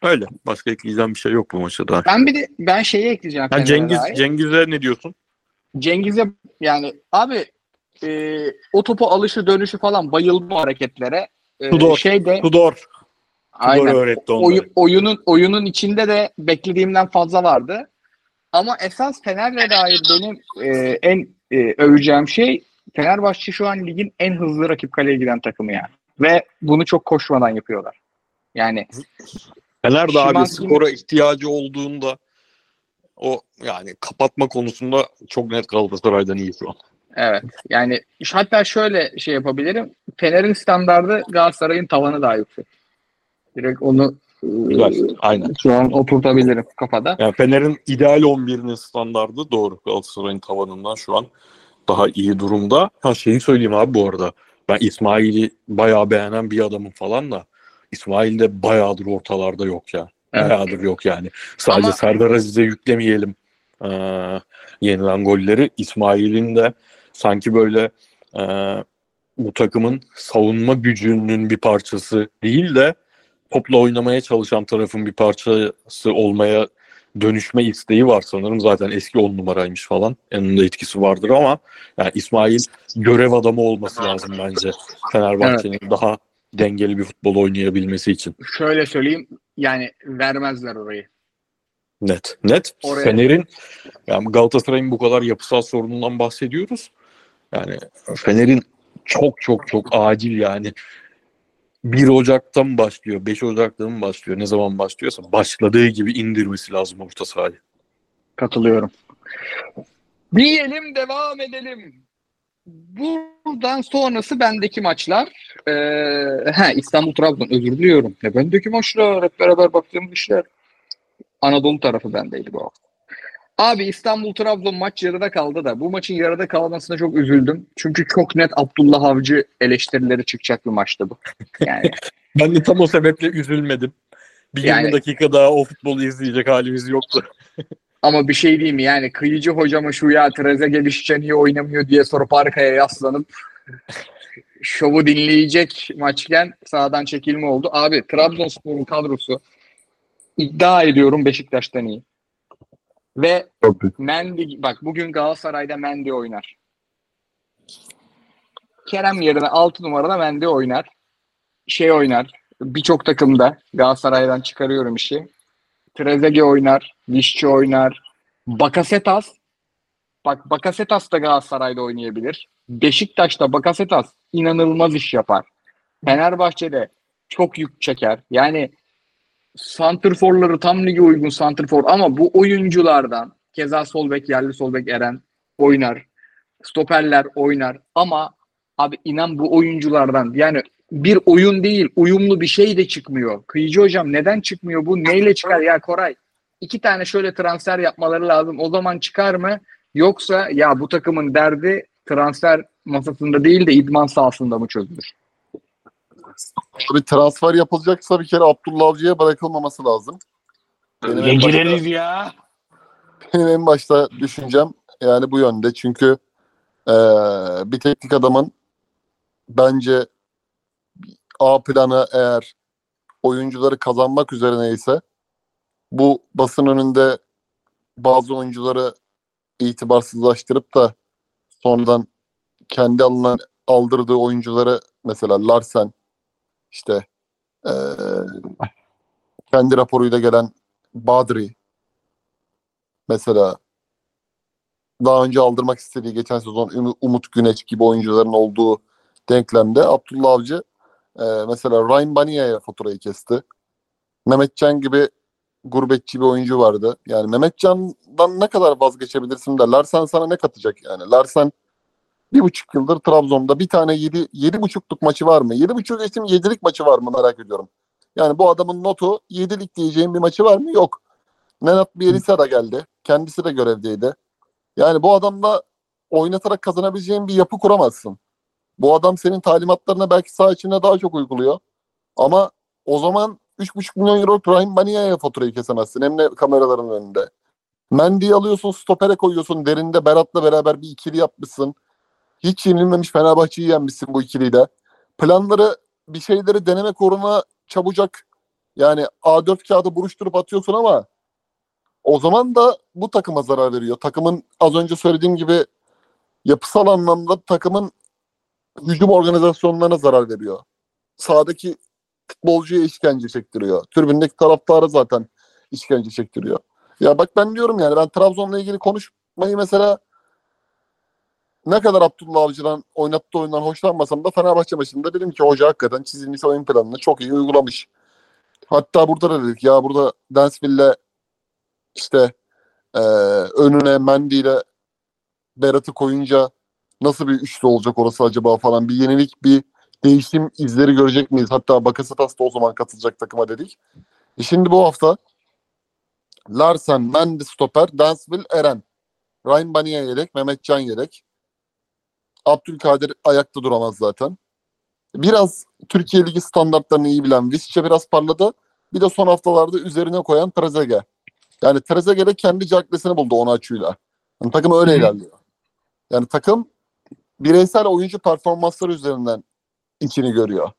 Öyle. Başka ekleyeceğim bir şey yok bu maça daha. Ben bir de ben şeyi ekleyeceğim. Ha, Cengiz dair. Cengiz'e ne diyorsun? Cengiz'e yani abi e, o topu alışı dönüşü falan bayıldım o hareketlere. E, Tudor. şeyde Tudor. Tudor aynen. öğretti onları. Oy- oyunun oyunun içinde de beklediğimden fazla vardı. Ama esas Fener'le dair benim e, en e, öveceğim şey Fenerbahçe şu an ligin en hızlı rakip kaleye giden takımı yani. Ve bunu çok koşmadan yapıyorlar. Yani Fener de abi skora ihtiyacı olduğunda o yani kapatma konusunda çok net Galatasaray'dan iyi şu an. evet. Yani hatta şöyle şey yapabilirim. Fener'in standardı Galatasaray'ın tavanı daha yüksek. Direkt onu Güzel. Aynen. şu an oturtabilirim kafada. Yani Fener'in ideal 11'inin standardı doğru. Galatasaray'ın tavanından şu an daha iyi durumda. Ha şeyi söyleyeyim abi bu arada. Ben İsmail'i bayağı beğenen bir adamım falan da İsmail de bayağıdır ortalarda yok ya. Evet. Bayağıdır yok yani. Sadece Ama- Serdar Aziz'e yüklemeyelim ee, yenilen golleri. İsmail'in de sanki böyle ee, bu takımın savunma gücünün bir parçası değil de topla oynamaya çalışan tarafın bir parçası olmaya dönüşme isteği var sanırım. Zaten eski on numaraymış falan. Yanında etkisi vardır ama yani İsmail görev adamı olması lazım bence. Fenerbahçe'nin daha dengeli bir futbol oynayabilmesi için. Şöyle söyleyeyim yani vermezler orayı. Net. Net. Oraya- Fener'in yani Galatasaray'ın bu kadar yapısal sorunundan bahsediyoruz. Yani Fener'in çok çok çok acil yani 1 Ocak'ta mı başlıyor, 5 Ocak'ta mı başlıyor, ne zaman başlıyorsa başladığı gibi indirmesi lazım orta sahayı. Katılıyorum. Diyelim devam edelim. Buradan sonrası bendeki maçlar. Ee, he, İstanbul Trabzon özür diliyorum. Ne bendeki maçlar hep beraber baktığımız işler. Anadolu tarafı bendeydi bu hafta. Abi İstanbul Trabzon maç yarıda kaldı da bu maçın yarıda kalmasına çok üzüldüm. Çünkü çok net Abdullah Avcı eleştirileri çıkacak bir maçtı bu. Yani Ben de tam o sebeple üzülmedim. Bir Yani- 20 dakika daha o futbolu izleyecek halimiz yoktu. Ama bir şey diyeyim mi? Yani kıyıcı hocama şu ya Trezeguet Vişça niye oynamıyor diye sorup arkaya yaslanıp şovu dinleyecek maçken sağdan çekilme oldu. Abi Trabzonspor'un kadrosu iddia ediyorum Beşiktaş'tan iyi. Ve Mendy bak bugün Galatasaray'da Mendy oynar. Kerem yerine 6 numarada Mendy oynar. Şey oynar. Birçok takımda Galatasaray'dan çıkarıyorum işi. Trezeguet oynar. Vişçi oynar. Bakasetas bak Bakasetas da Galatasaray'da oynayabilir. Beşiktaş'ta Bakasetas inanılmaz iş yapar. Fenerbahçe'de çok yük çeker. Yani santrforları tam lige uygun santrfor ama bu oyunculardan keza sol bek yerli sol bek Eren oynar. Stoperler oynar ama abi inan bu oyunculardan yani bir oyun değil uyumlu bir şey de çıkmıyor. Kıyıcı hocam neden çıkmıyor bu? Neyle çıkar ya Koray? iki tane şöyle transfer yapmaları lazım. O zaman çıkar mı? Yoksa ya bu takımın derdi transfer masasında değil de idman sahasında mı çözülür? Bir transfer yapılacaksa bir kere Abdullah Avcı'ya bırakılmaması lazım. Benim başta, ya. benim en başta düşüncem yani bu yönde. Çünkü eee, bir teknik adamın bence A planı eğer oyuncuları kazanmak üzerine ise bu basın önünde bazı oyuncuları itibarsızlaştırıp da sonradan kendi alınan aldırdığı oyuncuları mesela Larsen işte eee, kendi raporuyla gelen Badri mesela daha önce aldırmak istediği geçen sezon Umut Güneş gibi oyuncuların olduğu denklemde Abdullah Avcı eee, mesela Ryan Bania'ya faturayı kesti. Mehmetcan gibi gurbetçi bir oyuncu vardı. Yani Mehmetcan'dan ne kadar vazgeçebilirsin de Larsen sana ne katacak yani? Larsen bir buçuk yıldır Trabzon'da bir tane yedi, yedi buçukluk maçı var mı? Yedi buçuk geçtim yedilik maçı var mı merak ediyorum. Yani bu adamın notu yedilik diyeceğim bir maçı var mı? Yok. Nenat Bielitsa da geldi. Kendisi de görevdeydi. Yani bu adamla oynatarak kazanabileceğin bir yapı kuramazsın. Bu adam senin talimatlarına belki sağ içinde daha çok uyguluyor. Ama o zaman 3,5 milyon euro Brahim Bania'ya faturayı kesemezsin. Hem de kameraların önünde. Mendy'yi alıyorsun stopere koyuyorsun. Derinde Berat'la beraber bir ikili yapmışsın. Hiç yenilmemiş Fenerbahçe'yi yenmişsin bu ikiliyle. Planları bir şeyleri denemek uğruna çabucak yani A4 kağıdı buruşturup atıyorsun ama o zaman da bu takıma zarar veriyor. Takımın az önce söylediğim gibi yapısal anlamda takımın hücum organizasyonlarına zarar veriyor. Sahadaki futbolcuya işkence çektiriyor. Tribündeki taraftara zaten işkence çektiriyor. Ya bak ben diyorum yani ben Trabzon'la ilgili konuşmayı mesela ne kadar Abdullah Avcı'dan oynattığı oyundan hoşlanmasam da Fenerbahçe maçında dedim ki hoca hakikaten çizilmiş oyun planını çok iyi uygulamış. Hatta burada da dedik ya burada Dansville'le işte e, önüne Mendy ile Berat'ı koyunca nasıl bir üçlü olacak orası acaba falan bir yenilik bir değişim izleri görecek miyiz? Hatta Bakasetas da o zaman katılacak takıma dedik. E şimdi bu hafta Larsen, Mendy stoper, Dansville, Eren. Ryan Baniye yedek, Mehmet Can yedek. Abdülkadir ayakta duramaz zaten. Biraz Türkiye Ligi standartlarını iyi bilen Visca biraz parladı. Bir de son haftalarda üzerine koyan Trezeguet. Yani Trezeguet de kendi caklesini buldu onu açıyla. Yani takım öyle hı. ilerliyor. Yani takım bireysel oyuncu performansları üzerinden içini görüyor.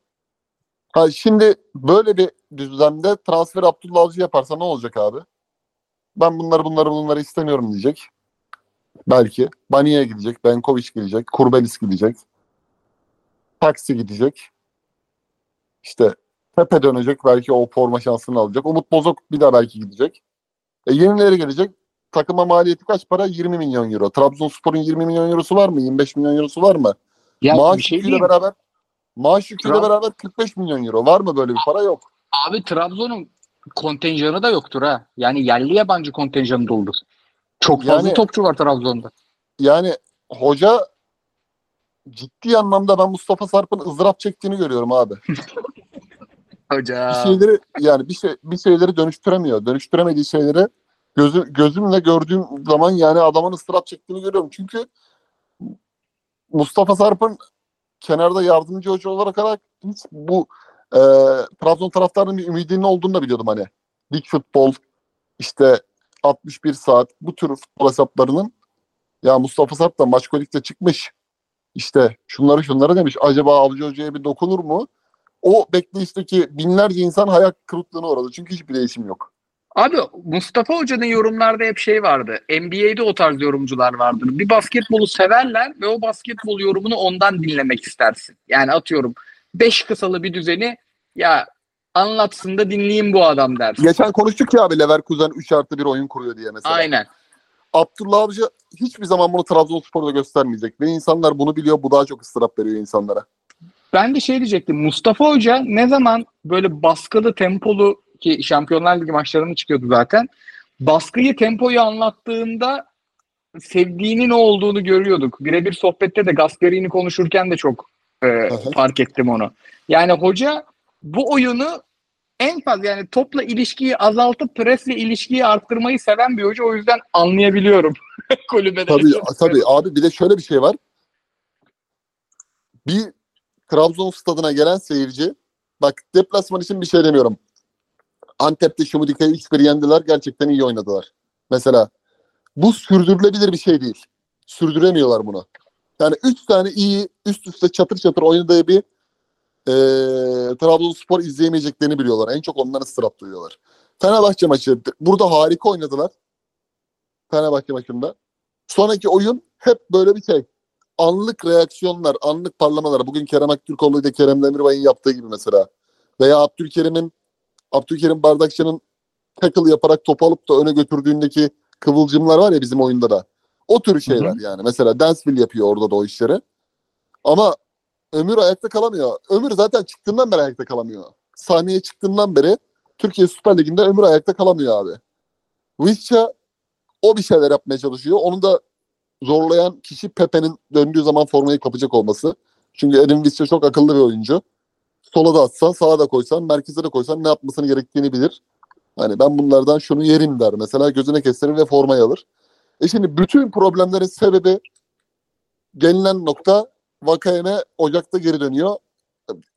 Ha şimdi böyle bir düzlemde transfer Abdullah Avcı yaparsa ne olacak abi? Ben bunları bunları bunları istemiyorum diyecek. Belki. Baniye gidecek, Benkovic gidecek, Kurbelis gidecek. Taksi gidecek. İşte Pepe dönecek. Belki o forma şansını alacak. Umut Bozok bir daha belki gidecek. E yenileri gelecek. Takıma maliyeti kaç para? 20 milyon euro. Trabzonspor'un 20 milyon eurosu var mı? 25 milyon eurosu var mı? Ya maaş şey yüküyle beraber maaş yüküyle beraber 45 milyon euro. Var mı böyle bir para? Yok. Abi Trabzon'un kontenjanı da yoktur ha. Yani yerli yabancı kontenjanı doldur. Çok fazla Yani- topçu var Trabzon'da. Yani hoca ciddi anlamda ben Mustafa Sarp'ın ızdırap çektiğini görüyorum abi. Hoca. bir şeyleri yani bir şey bir şeyleri dönüştüremiyor. Dönüştüremediği şeyleri gözü, gözümle gördüğüm zaman yani adamın ıstırap çektiğini görüyorum. Çünkü Mustafa Sarp'ın kenarda yardımcı hoca olarak kadar hiç bu e, Trabzon taraftarının bir ümidinin olduğunu da biliyordum hani. Lig futbol işte 61 saat bu tür futbol hesaplarının ya Mustafa Sarp da Maçkolik'te çıkmış. İşte şunları şunları demiş. Acaba Avcı Hoca'ya bir dokunur mu? O bekleyişteki binlerce insan hayal kırıklığına uğradı. Çünkü hiçbir değişim yok. Abi Mustafa Hoca'nın yorumlarda hep şey vardı. NBA'de o tarz yorumcular vardır. Bir basketbolu severler ve o basketbol yorumunu ondan dinlemek istersin. Yani atıyorum 5 kısalı bir düzeni ya anlatsın da dinleyeyim bu adam dersin. Geçen konuştuk ya abi Leverkusen 3 artı 1 oyun kuruyor diye mesela. Aynen. Abdullah Avcı hiçbir zaman bunu Trabzonspor'da göstermeyecek. Ve insanlar bunu biliyor. Bu daha çok ıstırap veriyor insanlara. Ben de şey diyecektim. Mustafa Hoca ne zaman böyle baskılı, tempolu ki Şampiyonlar Ligi maçlarına çıkıyordu zaten. Baskıyı, tempoyu anlattığında sevdiğinin ne olduğunu görüyorduk. Birebir sohbette de Gasperini konuşurken de çok e, fark ettim onu. Yani hoca bu oyunu en fazla yani topla ilişkiyi azaltıp presle ilişkiyi arttırmayı seven bir hoca. O yüzden anlayabiliyorum. Kulübede. Tabii, tabii abi bir de şöyle bir şey var. Bir Trabzon stadına gelen seyirci bak deplasman için bir şey demiyorum. Antep'te Şumudika'yı 3-1 yendiler. Gerçekten iyi oynadılar. Mesela bu sürdürülebilir bir şey değil. Sürdüremiyorlar bunu. Yani 3 tane iyi üst üste çatır çatır oynadığı bir e, Trabzonspor izleyemeyeceklerini biliyorlar. En çok ondan ıstırap duyuyorlar. Fenerbahçe maçı burada harika oynadılar. Fenerbahçe maçında. Sonraki oyun hep böyle bir şey. Anlık reaksiyonlar, anlık parlamalar. Bugün Kerem Aktürkoğlu ile Kerem Demirbay'ın yaptığı gibi mesela. Veya Abdülkerim'in Abdülkerim Bardakçı'nın tackle yaparak topu alıp da öne götürdüğündeki kıvılcımlar var ya bizim oyunda da. O tür şeyler yani. Mesela Dansville yapıyor orada da o işleri. Ama Ömür ayakta kalamıyor. Ömür zaten çıktığından beri ayakta kalamıyor. Sahneye çıktığından beri Türkiye Süper Ligi'nde Ömür ayakta kalamıyor abi. Visca o bir şeyler yapmaya çalışıyor. Onu da zorlayan kişi Pepe'nin döndüğü zaman formayı kapacak olması. Çünkü Edin Visca çok akıllı bir oyuncu. Sola da atsan, sağa da koysan, merkeze de koysan ne yapmasını gerektiğini bilir. Hani ben bunlardan şunu yerim der. Mesela gözüne kestirir ve formayı alır. E şimdi bütün problemlerin sebebi gelinen nokta Vakayeme Ocak'ta geri dönüyor.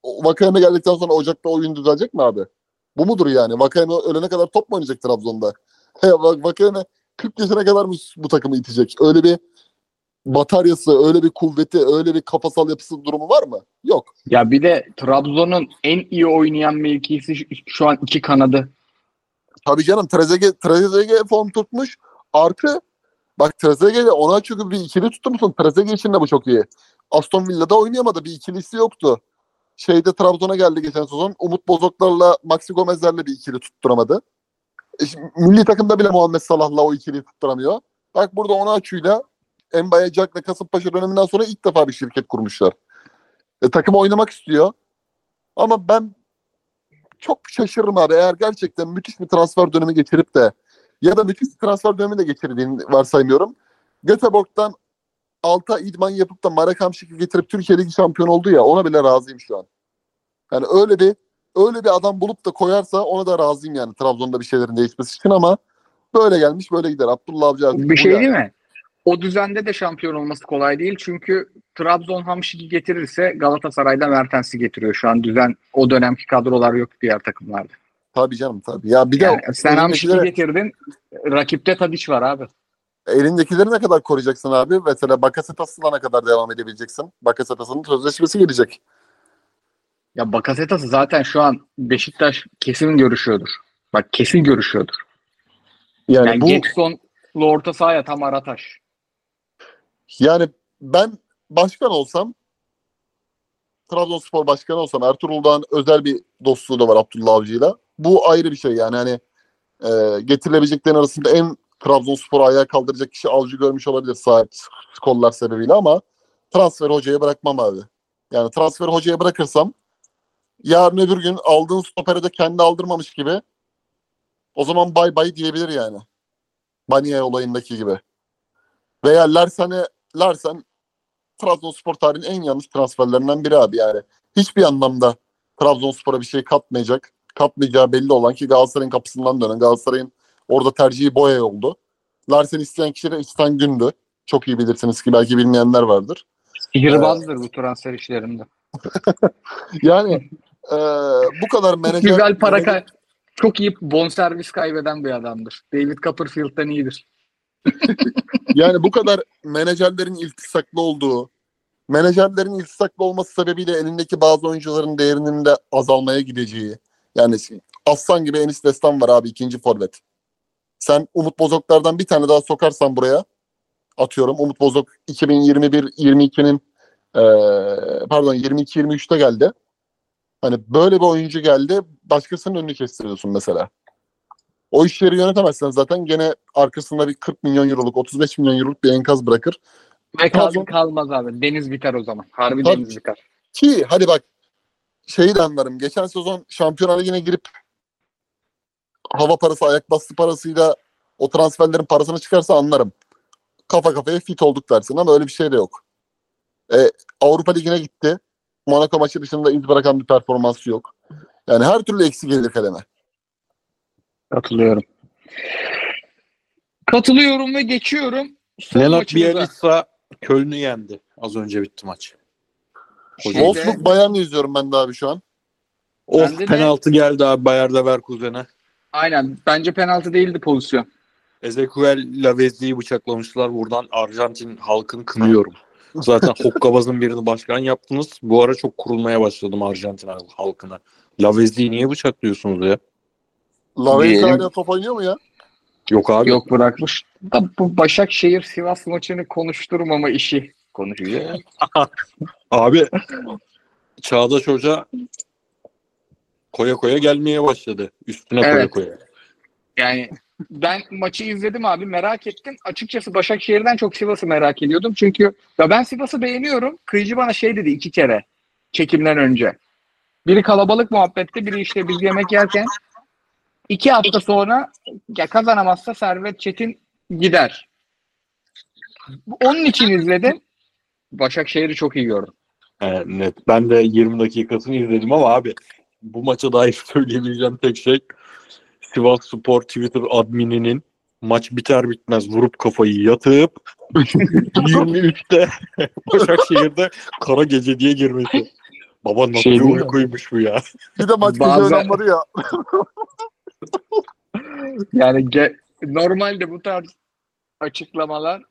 Vakayeme geldikten sonra Ocak'ta oyun düzelecek mi abi? Bu mudur yani? Vakayeme ölene kadar top mu oynayacak Trabzon'da? Vakayeme 40 yaşına kadar mı bu takımı itecek? Öyle bir bataryası, öyle bir kuvveti, öyle bir kafasal yapısı durumu var mı? Yok. Ya bir de Trabzon'un en iyi oynayan mevkisi şu- şu an iki kanadı. Tabii canım Trezeguet, Trezeguet form tutmuş. Artı bak Trezeguet'e ona çünkü bir ikili tuttu musun? Trezeguet için de bu çok iyi. Aston Villa'da oynayamadı. Bir ikilisi yoktu. Şeyde Trabzon'a geldi geçen sezon. Umut Bozoklar'la Maxi Gomez'lerle bir ikili tutturamadı. E şimdi milli takımda bile Muhammed Salah'la o ikiliyi tutturamıyor. Bak burada ona açıyla Mbaye Jack ve Kasımpaşa döneminden sonra ilk defa bir şirket kurmuşlar. E, takım oynamak istiyor. Ama ben çok şaşırırım abi eğer gerçekten müthiş bir transfer dönemi geçirip de ya da müthiş bir transfer dönemi de geçirdiğini varsaymıyorum. Göteborg'dan alta idman yapıp da Marek Hamşik'i getirip Türkiye Ligi şampiyonu oldu ya ona bile razıyım şu an. Yani öyle bir öyle bir adam bulup da koyarsa ona da razıyım yani Trabzon'da bir şeylerin değişmesi için ama böyle gelmiş böyle gider. Abdullah Avcı artık Bir şey yani. değil mi? O düzende de şampiyon olması kolay değil. Çünkü Trabzon Hamşik'i getirirse Galatasaray'da Mertens'i getiriyor. Şu an düzen o dönemki kadrolar yok diğer takımlarda. Tabii canım tabii. Ya bir de Yani sen Hamşik'i getirdin. Rakipte Tadiç var abi. Elindekileri ne kadar koruyacaksın abi? Mesela Bakasetas'la ne kadar devam edebileceksin? Bakasetas'ın sözleşmesi gelecek. Ya Bakasetas zaten şu an Beşiktaş kesin görüşüyordur. Bak kesin görüşüyordur. Yani, Yani bu Getson'lu orta sahaya tam Arataş. Yani ben başkan olsam Trabzonspor başkanı olsam Ertuğrul'dan özel bir dostluğu da var Abdullah Avcı'yla. Bu ayrı bir şey yani hani e, getirilebileceklerin arasında en Trabzonspor'u ayağa kaldıracak kişi Avcı görmüş olabilir sahip skorlar sebebiyle ama transfer hocaya bırakmam abi. Yani transfer hocaya bırakırsam yarın öbür gün aldığın stoperi de kendi aldırmamış gibi o zaman bay bay diyebilir yani. Baniye olayındaki gibi. Veya Larsen'e Larsen Trabzonspor tarihinin en yanlış transferlerinden biri abi yani. Hiçbir anlamda Trabzonspor'a bir şey katmayacak. Katmayacağı belli olan ki Galatasaray'ın kapısından dönen Galatasaray'ın orada tercihi Boya oldu. Larsen isteyen kişi de İhsan Gündü. Çok iyi bilirsiniz ki belki bilmeyenler vardır. Sihirbazdır bu transfer işlerinde. Yani eee, bu kadar menajer... Güzel para menajer- kay- çok iyi bonservis kaybeden bir adamdır. David Copperfield'dan iyidir. Yani bu kadar menajerlerin iltisaklı olduğu, menajerlerin iltisaklı olması sebebiyle elindeki bazı oyuncuların değerinin de azalmaya gideceği. Yani Aslan gibi Enis Destan var abi ikinci forvet. Sen Umut Bozoklardan bir tane daha sokarsan buraya atıyorum. Umut Bozok 2021-22'nin eee, pardon 22-23'te geldi. Hani böyle bir oyuncu geldi başkasının önünü kestiriyorsun mesela. O işleri yönetemezsen zaten gene arkasında bir 40 milyon euroluk, 35 milyon euroluk bir enkaz bırakır. Trabzon- kalmaz abi. Deniz biter o zaman. Harbi Tabii. deniz biter. Ki hadi bak şeyi de anlarım. Geçen sezon Şampiyonlar Ligi'ne girip hava parası, ayak bastı parasıyla o transferlerin parasını çıkarsa anlarım. Kafa kafaya fit olduk dersin ama öyle bir şey de yok. E, Avrupa Ligi'ne gitti. Monaco maçı dışında iz bırakan bir performansı yok. Yani her türlü eksik gelir kaleme. Katılıyorum. Katılıyorum ve geçiyorum. Son Lennart maçımıza. Bielitsa Köln'ü yendi. Az önce bitti maç. Şeyde- Wolfsburg Bayern'i izliyorum ben de abi şu an. Of de- penaltı geldi abi Bayer Leverkusen'e. Aynen. Bence penaltı değildi pozisyon. Ezequiel Lavezzi'yi bıçaklamışlar. Buradan Arjantin halkını kınıyorum. Zaten hokkabazın birini başkan yaptınız. Bu ara çok kurulmaya başladım Arjantin halkına. Lavezzi'yi niye bıçaklıyorsunuz ya? Lavezzi hala top oynuyor mu ya? Yok abi. Yok bırakmış. Da bu Başakşehir Sivas maçını konuşturmama işi konuşuyor. Abi Çağdaş Hoca koya koya gelmeye başladı. Üstüne koya Evet. koya. Yani ben maçı izledim abi merak ettim. Açıkçası Başakşehir'den çok Sivas'ı merak ediyordum. Çünkü ya ben Sivas'ı beğeniyorum. Kıyıcı bana şey dedi iki kere çekimden önce. Biri kalabalık muhabbetti, biri işte biz yemek yerken. iki hafta sonra ya kazanamazsa Servet Çetin gider. Onun için izledim. Başakşehir'i çok iyi gördüm. Evet, net. Ben de 20 dakikasını izledim ama abi bu maça dair söyleyebileceğim tek şey Sivas Spor Twitter admininin maç biter bitmez vurup kafayı yatıp 23'te Başakşehir'de kara gece diye girmesi. Baba nasıl Şey bir uykuymuş bu ya. Bir de maç Bazen- gece oynanmadı ya. Yani ge- normalde bu tarz açıklamalar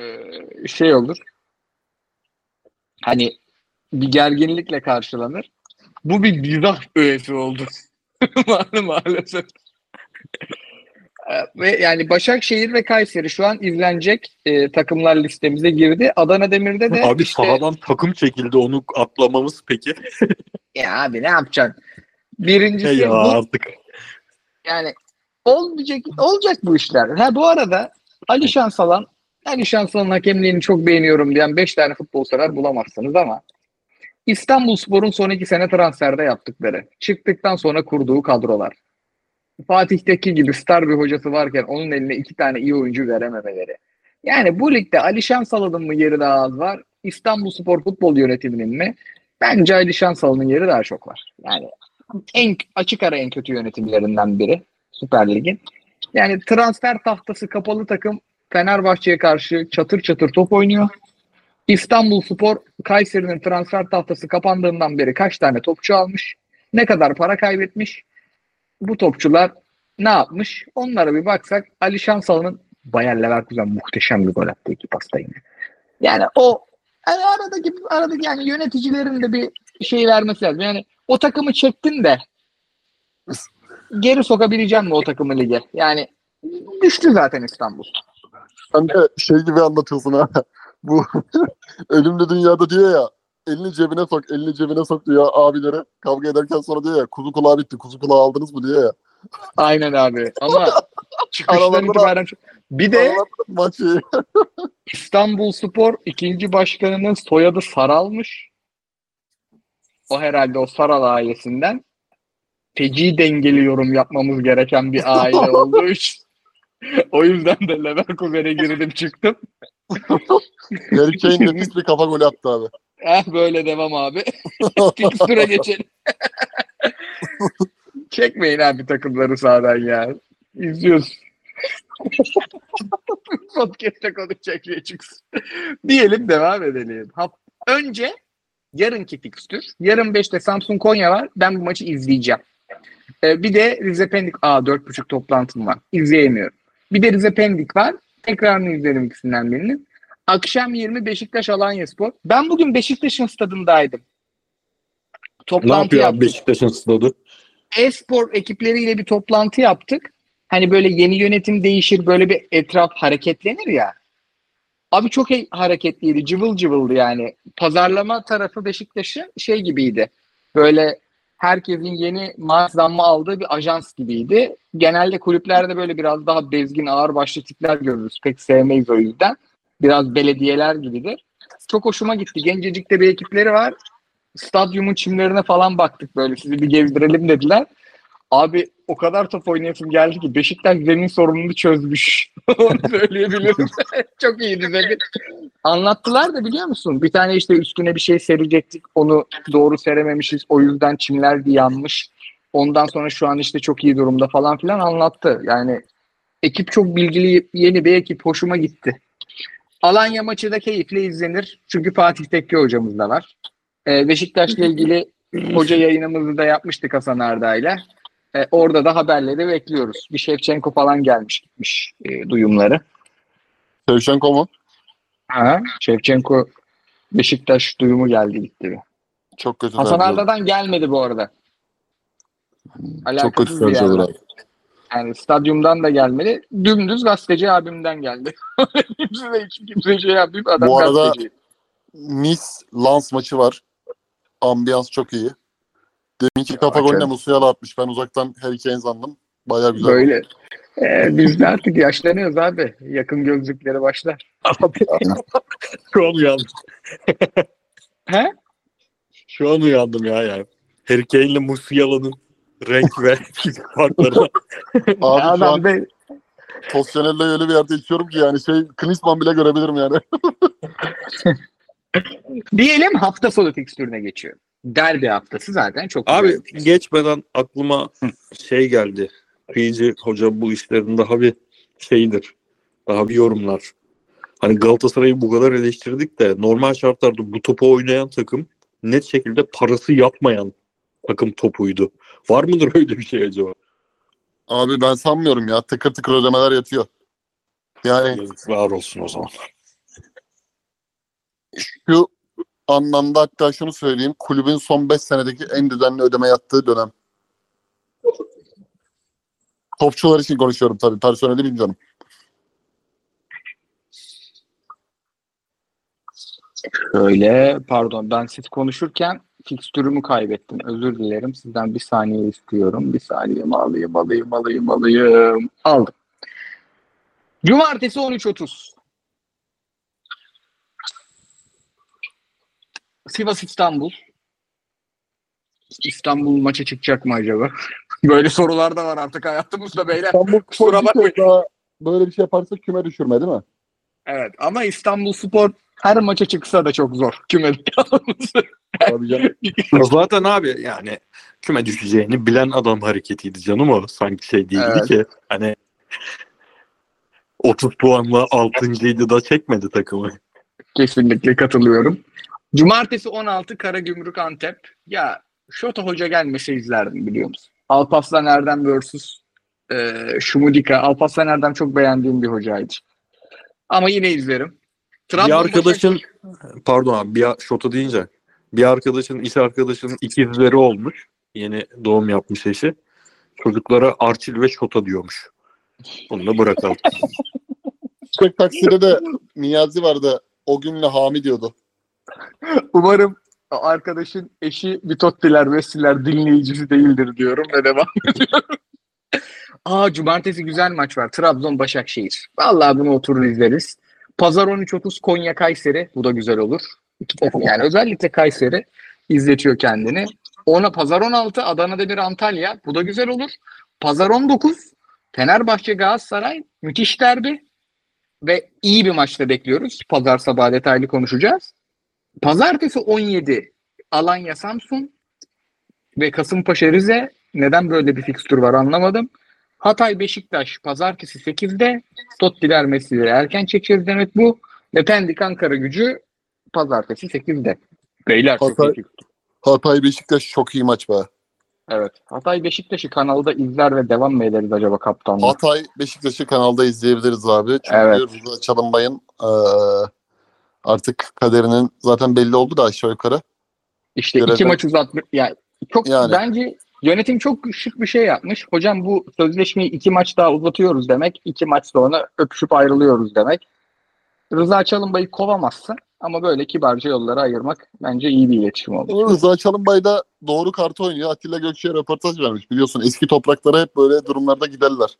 e, şey olur. Hani bir gerginlikle karşılanır. Bu bir mizah öğesi oldu. Ma- Maalesef. E, Ve yani Başakşehir ve Kayseri şu an izlenecek e, takımlar listemize girdi. Adana Demir'de de Abi işte sahadan takım çekildi onu atlamamız peki. ya abi ne yapacaksın? Birincisi ya bu artık. Yani olmayacak olacak bu işler. Ha bu arada Ali Şansalan Ali Şansalan hakemliğini çok beğeniyorum diyen 5 tane futbol sever bulamazsınız ama İstanbul Spor'un son iki sene transferde yaptıkları, çıktıktan sonra kurduğu kadrolar. Fatih'teki gibi star bir hocası varken onun eline iki tane iyi oyuncu verememeleri. Yani bu ligde Ali Şansalan'ın mı yeri daha az var? İstanbul Spor futbol yönetiminin mi? Bence Ali Şansalan'ın yeri daha çok var. Yani en açık ara en kötü yönetimlerinden biri Süper Lig'in. Yani transfer tahtası kapalı takım Fenerbahçe'ye karşı çatır çatır top oynuyor. İstanbul Spor Kayseri'nin transfer tahtası kapandığından beri kaç tane topçu almış? Ne kadar para kaybetmiş? Bu topçular ne yapmış? Onlara bir baksak Ali Şansalı'nın Bayer Leverkusen muhteşem bir gol attı iki pasta yine. Yani o yani aradaki aradaki yani yöneticilerin de bir şey vermesi lazım. Yani o takımı çektin de geri sokabileceğim mi o takımı lige? Yani düştü zaten İstanbul. Sen de şey gibi anlatıyorsun ha. Bu ölümlü dünyada diyor ya elini cebine sok, elini cebine sok diyor abilere. Kavga ederken sonra diyor ya kuzu kulağı bitti, kuzu kulağı aldınız mı diyor ya. Aynen abi. Ama çıkıştan itibaren çok- bir de maçı. İstanbul Spor ikinci başkanının soyadı Saralmış. O herhalde o Saral ailesinden. Feci dengeli yorum yapmamız gereken bir aile olduğu için. O yüzden de Leverkusen'e girdim çıktım. Harry Kane nefis bir kafa golü attı abi. Eh böyle devam abi. Fikstüre geçelim. Çekmeyin abi takımları sağdan ya. İzliyoruz. Podcast'te konuşacak şey çıksın. Diyelim devam edelim. Hap- Önce yarınki fikstür. Yarın 5'te Samsun Konya var. Ben bu maçı izleyeceğim. Ee, bir de Rize Pendik. Aa 4.30 toplantım var. İzleyemiyorum. Bir de Rize Pendik var. Tekrarını izlerim ikisinden birini. Akşam 20 Beşiktaş Alanya Spor. Ben bugün Beşiktaş'ın stadındaydım. Ne Toplantı yapıyor abi yaptık. Beşiktaş'ın stadı? E-spor ekipleriyle bir toplantı yaptık. Hani böyle yeni yönetim değişir, böyle bir etraf hareketlenir ya. Abi çok e- hareketliydi, cıvıl cıvıldı yani. Pazarlama tarafı Beşiktaş'ın şey gibiydi. Böyle herkesin yeni maaş zammı aldığı bir ajans gibiydi. Genelde kulüplerde böyle biraz daha bezgin, ağırbaşlı tipler görürüz. Pek sevmeyiz o yüzden. Biraz belediyeler gibidir. Çok hoşuma gitti. Gencecik'te bir ekipleri var. Stadyumun çimlerine falan baktık böyle. Sizi bir gezdirelim dediler. Abi o kadar top oynayasım geldi ki Beşiktaş zemin sorununu çözmüş. Onu söyleyebilirim. Çok iyiydi zemin. Anlattılar da biliyor musun? Bir tane işte üstüne bir şey serecektik. Onu doğru serememişiz. O yüzden çimler bir yanmış. Ondan sonra şu an işte çok iyi durumda falan filan anlattı. Yani ekip çok bilgili yeni bir ekip. Hoşuma gitti. Alanya maçı da keyifle izlenir. Çünkü Fatih Tekke hocamız da var. Ee, Beşiktaş'la ilgili hoca yayınımızı da yapmıştık Hasan Arda'yla. Ee, orada da haberleri bekliyoruz. Bir Şevçenko falan gelmiş gitmiş e, duyumları. Şevşenko mu? Ha, Şevçenko Beşiktaş duyumu geldi gitti. Çok kötü Hasan. Arda'dan gelmedi bu arada. Çok Alakasız kötü bir tercih yerden. olur abi. Yani stadyumdan da gelmedi. Dümdüz gazeteci abimden geldi. kimse de hiç kimse şey yapmayıp adam Bu arada- gazeteci. Nice Lens maçı var. Ambiyans çok iyi. Deminki kafa golüne Musiala atmış. Ben uzaktan Harry Kane sandım. Baya güzel. Böyle. Ee, biz de artık yaşlanıyoruz abi. Yakın gözlükleri başlar. Şu an uyandım. He? Şu an uyandım ya yani. Harry Kane'le Musiala'nın renk ve farkları. Abi şu Adam an be- Tosyanel'le öyle bir yerde içiyorum ki yani şey Klinsmann bile görebilirim yani. Diyelim hafta sonu fikstürüne geçiyor. Derbi haftası zaten çok Abi güzel fikstür. geçmeden aklıma şey geldi. Kıyıcı hoca bu işlerin daha bir şeydir. Daha bir yorumlar. Hani Galatasaray'ı bu kadar eleştirdik de normal şartlarda bu topu oynayan takım net şekilde parası yatmayan takım topuydu. Var mıdır öyle bir şey acaba? Abi ben sanmıyorum ya. Tıkır tıkır ödemeler yatıyor. Yani Var olsun o zaman. şu anlamda hatta şunu söyleyeyim. Kulübün son 5 senedeki en düzenli ödeme yattığı dönem. Topçular için konuşuyorum tabii. Personeli bilmiyorum. Şöyle pardon ben siz konuşurken fikstürümü kaybettim. Özür dilerim. Sizden bir saniye istiyorum. Bir saniye alayım alayım alayım alayım. Aldım. Cumartesi 13.30. Sivas İstanbul. İstanbul maça çıkacak mı acaba? Böyle sorular da var artık hayatımızda beyler. İstanbul Kusura bakmayın. böyle bir şey yaparsa küme düşürme değil mi? Evet ama İstanbul Spor her maça çıksa da çok zor. Tabii canım. Zaten abi yani küme düşeceğini bilen adam hareketiydi canım o. Sanki şey değildi Evet. ki. Hani 30 puanla 6.ydı da çekmedi takımı. Kesinlikle katılıyorum. Cumartesi 16 Karagümrük Antep. Ya Şota Hoca gelmese izlerdim biliyor musun? Alparslan Erdem vs. E, Şumudika. Alparslan Erdem çok beğendiğim bir hocaydı. Ama yine izlerim. Bir Trabzon arkadaşın pardon abi bir şota deyince bir arkadaşın iş arkadaşının ikizleri olmuş. Yeni doğum yapmış eşi. Çocuklara Arçil ve Şota diyormuş. Bunu da bırakalım. Çiçek Taksi'de de Niyazi vardı. O günle Hami diyordu. Umarım arkadaşın eşi Bitottiler, Messi'ler dinleyicisi değildir diyorum ve devam ediyorum. Aa cumartesi güzel maç var. Trabzon Başakşehir. Vallahi bunu oturur izleriz. Pazar 13.30 Konya Kayseri. Bu da güzel olur. Yani özellikle Kayseri izletiyor kendini. Ona Pazar 16 Adana Demir Antalya. Bu da güzel olur. Pazar 19 Fenerbahçe Galatasaray. Müthiş derbi. Ve iyi bir maçta bekliyoruz. Pazar sabahı detaylı konuşacağız. Pazartesi 17 Alanya Samsun ve Kasımpaşa Rize. Neden böyle bir fikstür var anlamadım. Hatay Beşiktaş pazartesi 8'de. Tottiler Messi'leri erken çekeceğiz demek bu. Ve Pendik Ankara gücü pazartesi 8'de. Beyler çok Hatay-. Hatay Beşiktaş çok iyi maç be. Evet. Hatay Beşiktaş'ı kanalda izler ve devam mı ederiz acaba kaptanla? Hatay Beşiktaş'ı kanalda izleyebiliriz abi. Çünkü Evet. Rıza Çalınbay'ın eee, artık kaderinin zaten belli oldu da aşağı yukarı. İşte Görevden- iki maç uzatmış. Yani çok Yani. bence yönetim çok şık bir şey yapmış. Hocam bu sözleşmeyi iki maç daha uzatıyoruz demek. iki maç sonra öpüşüp ayrılıyoruz demek. Rıza Çalınbay'ı kovamazsın ama böyle kibarca yolları ayırmak bence iyi bir iletişim oldu. Rıza Çalınbay da doğru kartı oynuyor. Atilla Gökçe'ye röportaj vermiş. Biliyorsun eski topraklara hep böyle durumlarda giderler.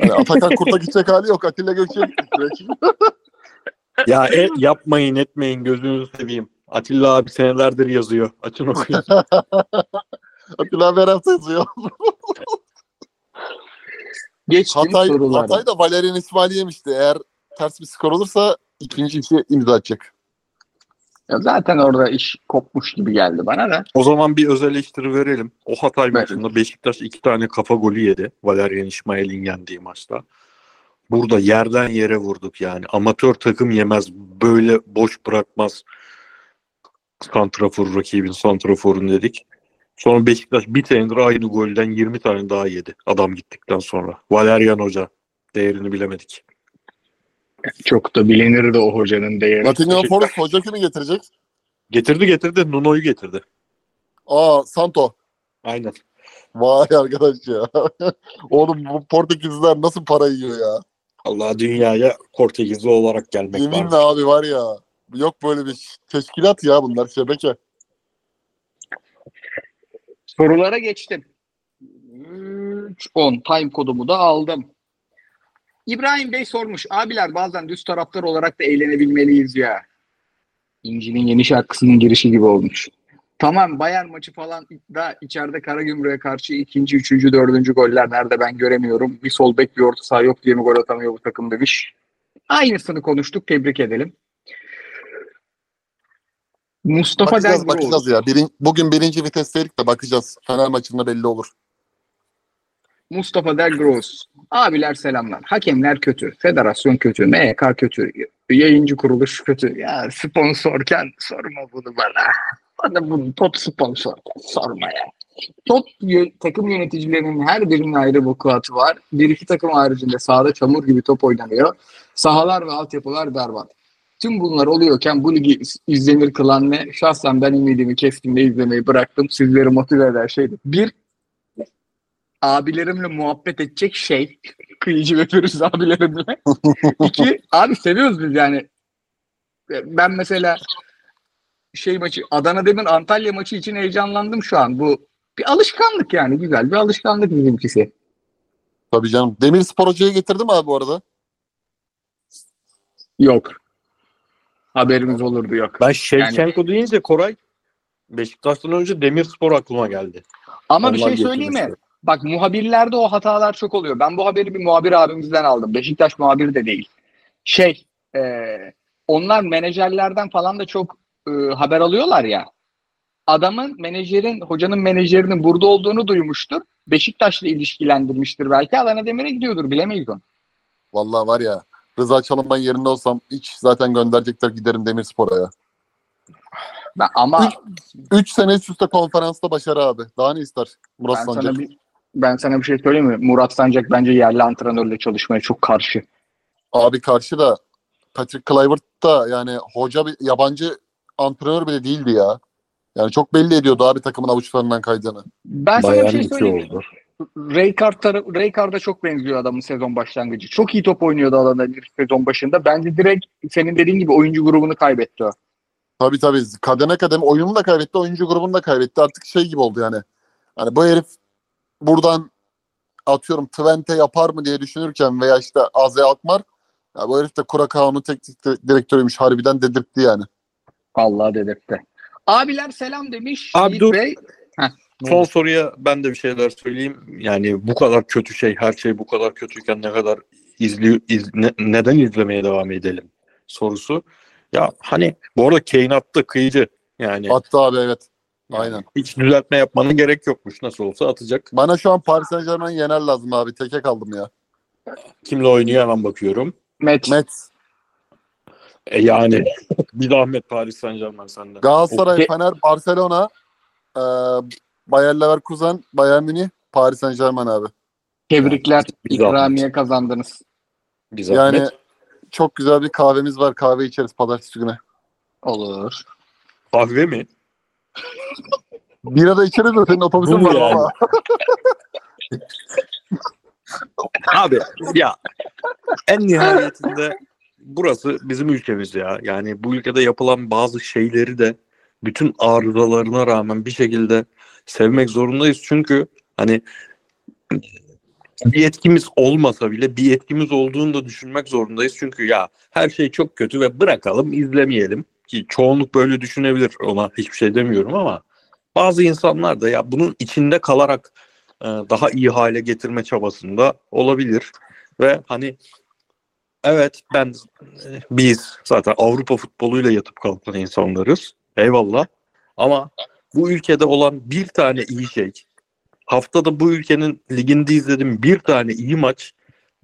Yani Atakan Kurt'a gidecek hali yok. Atilla Gökçe'ye. ya e, yapmayın etmeyin gözünüzü seveyim. Atilla abi senelerdir yazıyor. Açın okuyun. Atilla abi her hafta yazıyor. Geçtim Hatay, sorulara. Hatay da Valerian İsmail'i yemişti. Eğer ters bir skor olursa ikinci işi imza atacak. Ya zaten orada iş kopmuş gibi geldi bana da. O zaman bir özel eleştiri verelim. O Hatay Evet. maçında Beşiktaş iki tane kafa golü yedi. Valerian İsmail'in yendiği maçta. Burada yerden yere vurduk yani. Amatör takım yemez. Böyle boş bırakmaz. Santrafor rakibin santraforun dedik. Sonra Beşiktaş bir senedir aynı golden 20 tane daha yedi. Adam gittikten sonra. Valerian Hoca. Değerini bilemedik. Çok da bilinirdi o hocanın değeri. Nottingham. Forest hoca kimi getirecek? Getirdi getirdi. Nuno'yu getirdi. Aa Santo. Aynen. Vay arkadaş ya. Oğlum bu Portekizliler nasıl para yiyor ya? Allah dünyaya Portekizli olarak gelmek Yeminle var. abi var ya. Yok böyle bir teşkilat ya bunlar şebeke. Sorulara geçtim. 3, 10 time kodumu da aldım. İbrahim Bey sormuş. Abiler bazen düz taraftar olarak da eğlenebilmeliyiz ya. İnci'nin yeni şarkısının girişi gibi olmuş. Tamam Bayern maçı falan da içeride Karagümrük'e karşı ikinci, üçüncü, dördüncü goller nerede ben göremiyorum. Bir sol bek bir orta saha yok diye mi gol atamıyor bu takım demiş. Aynısını konuştuk. Tebrik edelim. Mustafa Bakacağız Dengiroğlu. bakacağız ya. Birin, bugün birinci vitesteydik de bakacağız. Fener maçında belli olur. Mustafa Del Gross. Abiler selamlar. Hakemler kötü. Federasyon kötü. MYK kötü. Yayıncı kuruluş kötü. Ya sponsorken sorma bunu bana. Bana bunu top sponsorken sorma ya. Yö- takım yöneticilerinin her birinin ayrı vukuatı var. Bir iki takım haricinde sahada çamur gibi top oynanıyor. Sahalar ve altyapılar berbat. Tüm bunlar oluyorken bu ligi iz- izlenir kılan ne? Şahsen ben ümidimi kestim de izlemeyi bıraktım. Sizleri motive eden şeydi. Bir, abilerimle muhabbet edecek şey. Kıyıcı ve pürüz abilerimle. İki, abi seviyoruz biz yani. Ben mesela şey maçı, Adana Demir Antalya maçı için heyecanlandım şu an. Bu bir alışkanlık yani güzel bir alışkanlık bizimkisi. Tabii canım. Demirspor hocayı getirdim abi bu arada. Yok. Haberimiz olurdu yok. Ben Şevçenko deyince Koray Beşiktaş'tan önce Demirspor aklıma geldi. Ama bir Onlar şey söyleyeyim mi? Bak muhabirlerde o hatalar çok oluyor. Ben bu haberi bir muhabir abimizden aldım. Beşiktaş muhabiri de değil. Şey, e, onlar menajerlerden falan da çok e, haber alıyorlar ya. Adamın menajerin, hocanın menajerinin burada olduğunu duymuştur. Beşiktaş'la ilişkilendirmiştir belki. Adana Demir'e gidiyordur bilemeyiz onu. Vallahi var ya. Rıza Çalınbay yerinde olsam hiç zaten gönderecekler giderim Demirspor'a ya. Ben, ama 3 sene üst üste konferansta başarı abi. Daha ne ister Murat ben Sancak? sana, bir, ben sana bir şey söyleyeyim mi? Murat Sancak bence yerli antrenörle çalışmaya çok karşı. Abi karşı da Patrick Kluivert da yani hoca bir yabancı antrenör bile değildi ya. Yani çok belli ediyordu abi takımın avuçlarından kaydığını. Ben sana bir Bayağı şey söyleyeyim. oldu. Tarafı, Raykard'a çok benziyor adamın sezon başlangıcı. Çok iyi top oynuyordu alanda bir sezon başında. Bence direkt senin dediğin gibi oyuncu grubunu kaybetti o. Tabii tabii kademe kademe oyunu da kaybetti, oyuncu grubunu da kaybetti. Artık şey gibi oldu yani. Hani bu herif buradan atıyorum Twente yapar mı diye düşünürken veya işte Aze Alkmaar ya bu herif de Kurakao'nun teknik di- direktörüymüş harbiden dedirtti yani. Allah dedirtti. Abiler selam demiş. Abi dur. Bey. Heh, Son oldu? soruya ben de bir şeyler söyleyeyim. Yani bu kadar kötü şey, her şey bu kadar kötüyken ne kadar izli, iz- ne- neden izlemeye devam edelim sorusu. Ya hani bu arada Kane attı kıyıcı. Yani, Attı abi evet. aynen. hiç düzeltme yapmanın gerek yokmuş. Nasıl olsa atacak. Bana şu an Paris Saint Germain yener lazım abi. Teke kaldım ya. Kimle oynuyor hemen bakıyorum. Met. Mets, E yani bir zahmet Paris Saint Germain senden. Galatasaray, Okey. Fener, Barcelona, e, Bayer Leverkusen, Bayern Münih, Paris Saint Germain abi. Tebrikler. Zahmet. İkramiye kazandınız. Zahmet. Yani çok güzel bir kahvemiz var. Kahve içeriz pazartesi günü. Olur. Kahve mi? Bira da içeriz de senin otobüsün var yani? ama. Abi ya en nihayetinde burası bizim ülkemiz ya. Yani bu ülkede yapılan bazı şeyleri de bütün arızalarına rağmen bir şekilde sevmek zorundayız. Çünkü hani bir yetkimiz olmasa bile bir yetkimiz olduğunu da düşünmek zorundayız. Çünkü ya her şey çok kötü ve bırakalım izlemeyelim. Ki çoğunluk böyle düşünebilir ona hiçbir şey demiyorum ama bazı insanlar da ya bunun içinde kalarak e, daha iyi hale getirme çabasında olabilir. Ve hani evet ben e, biz zaten Avrupa futboluyla yatıp kalkan insanlarız. Eyvallah. Ama bu ülkede olan bir tane iyi şey haftada bu ülkenin liginde izlediğim bir tane iyi maç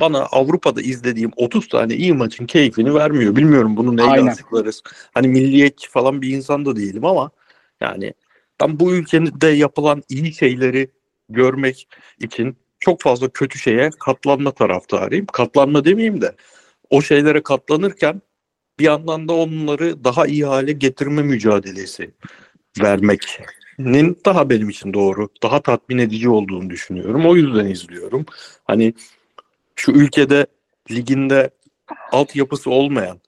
bana Avrupa'da izlediğim 30 tane iyi maçın keyfini vermiyor. Bilmiyorum bunu neyle açıklarız. Hani milliyetçi falan bir insan da değilim ama yani ben bu ülkede yapılan iyi şeyleri görmek için çok fazla kötü şeye katlanma taraftarıyım. Katlanma demeyeyim de o şeylere katlanırken bir yandan da onları daha iyi hale getirme mücadelesi vermeknin daha benim için doğru, daha tatmin edici olduğunu düşünüyorum. O yüzden izliyorum. Hani şu ülkede liginde altyapısı olmayan,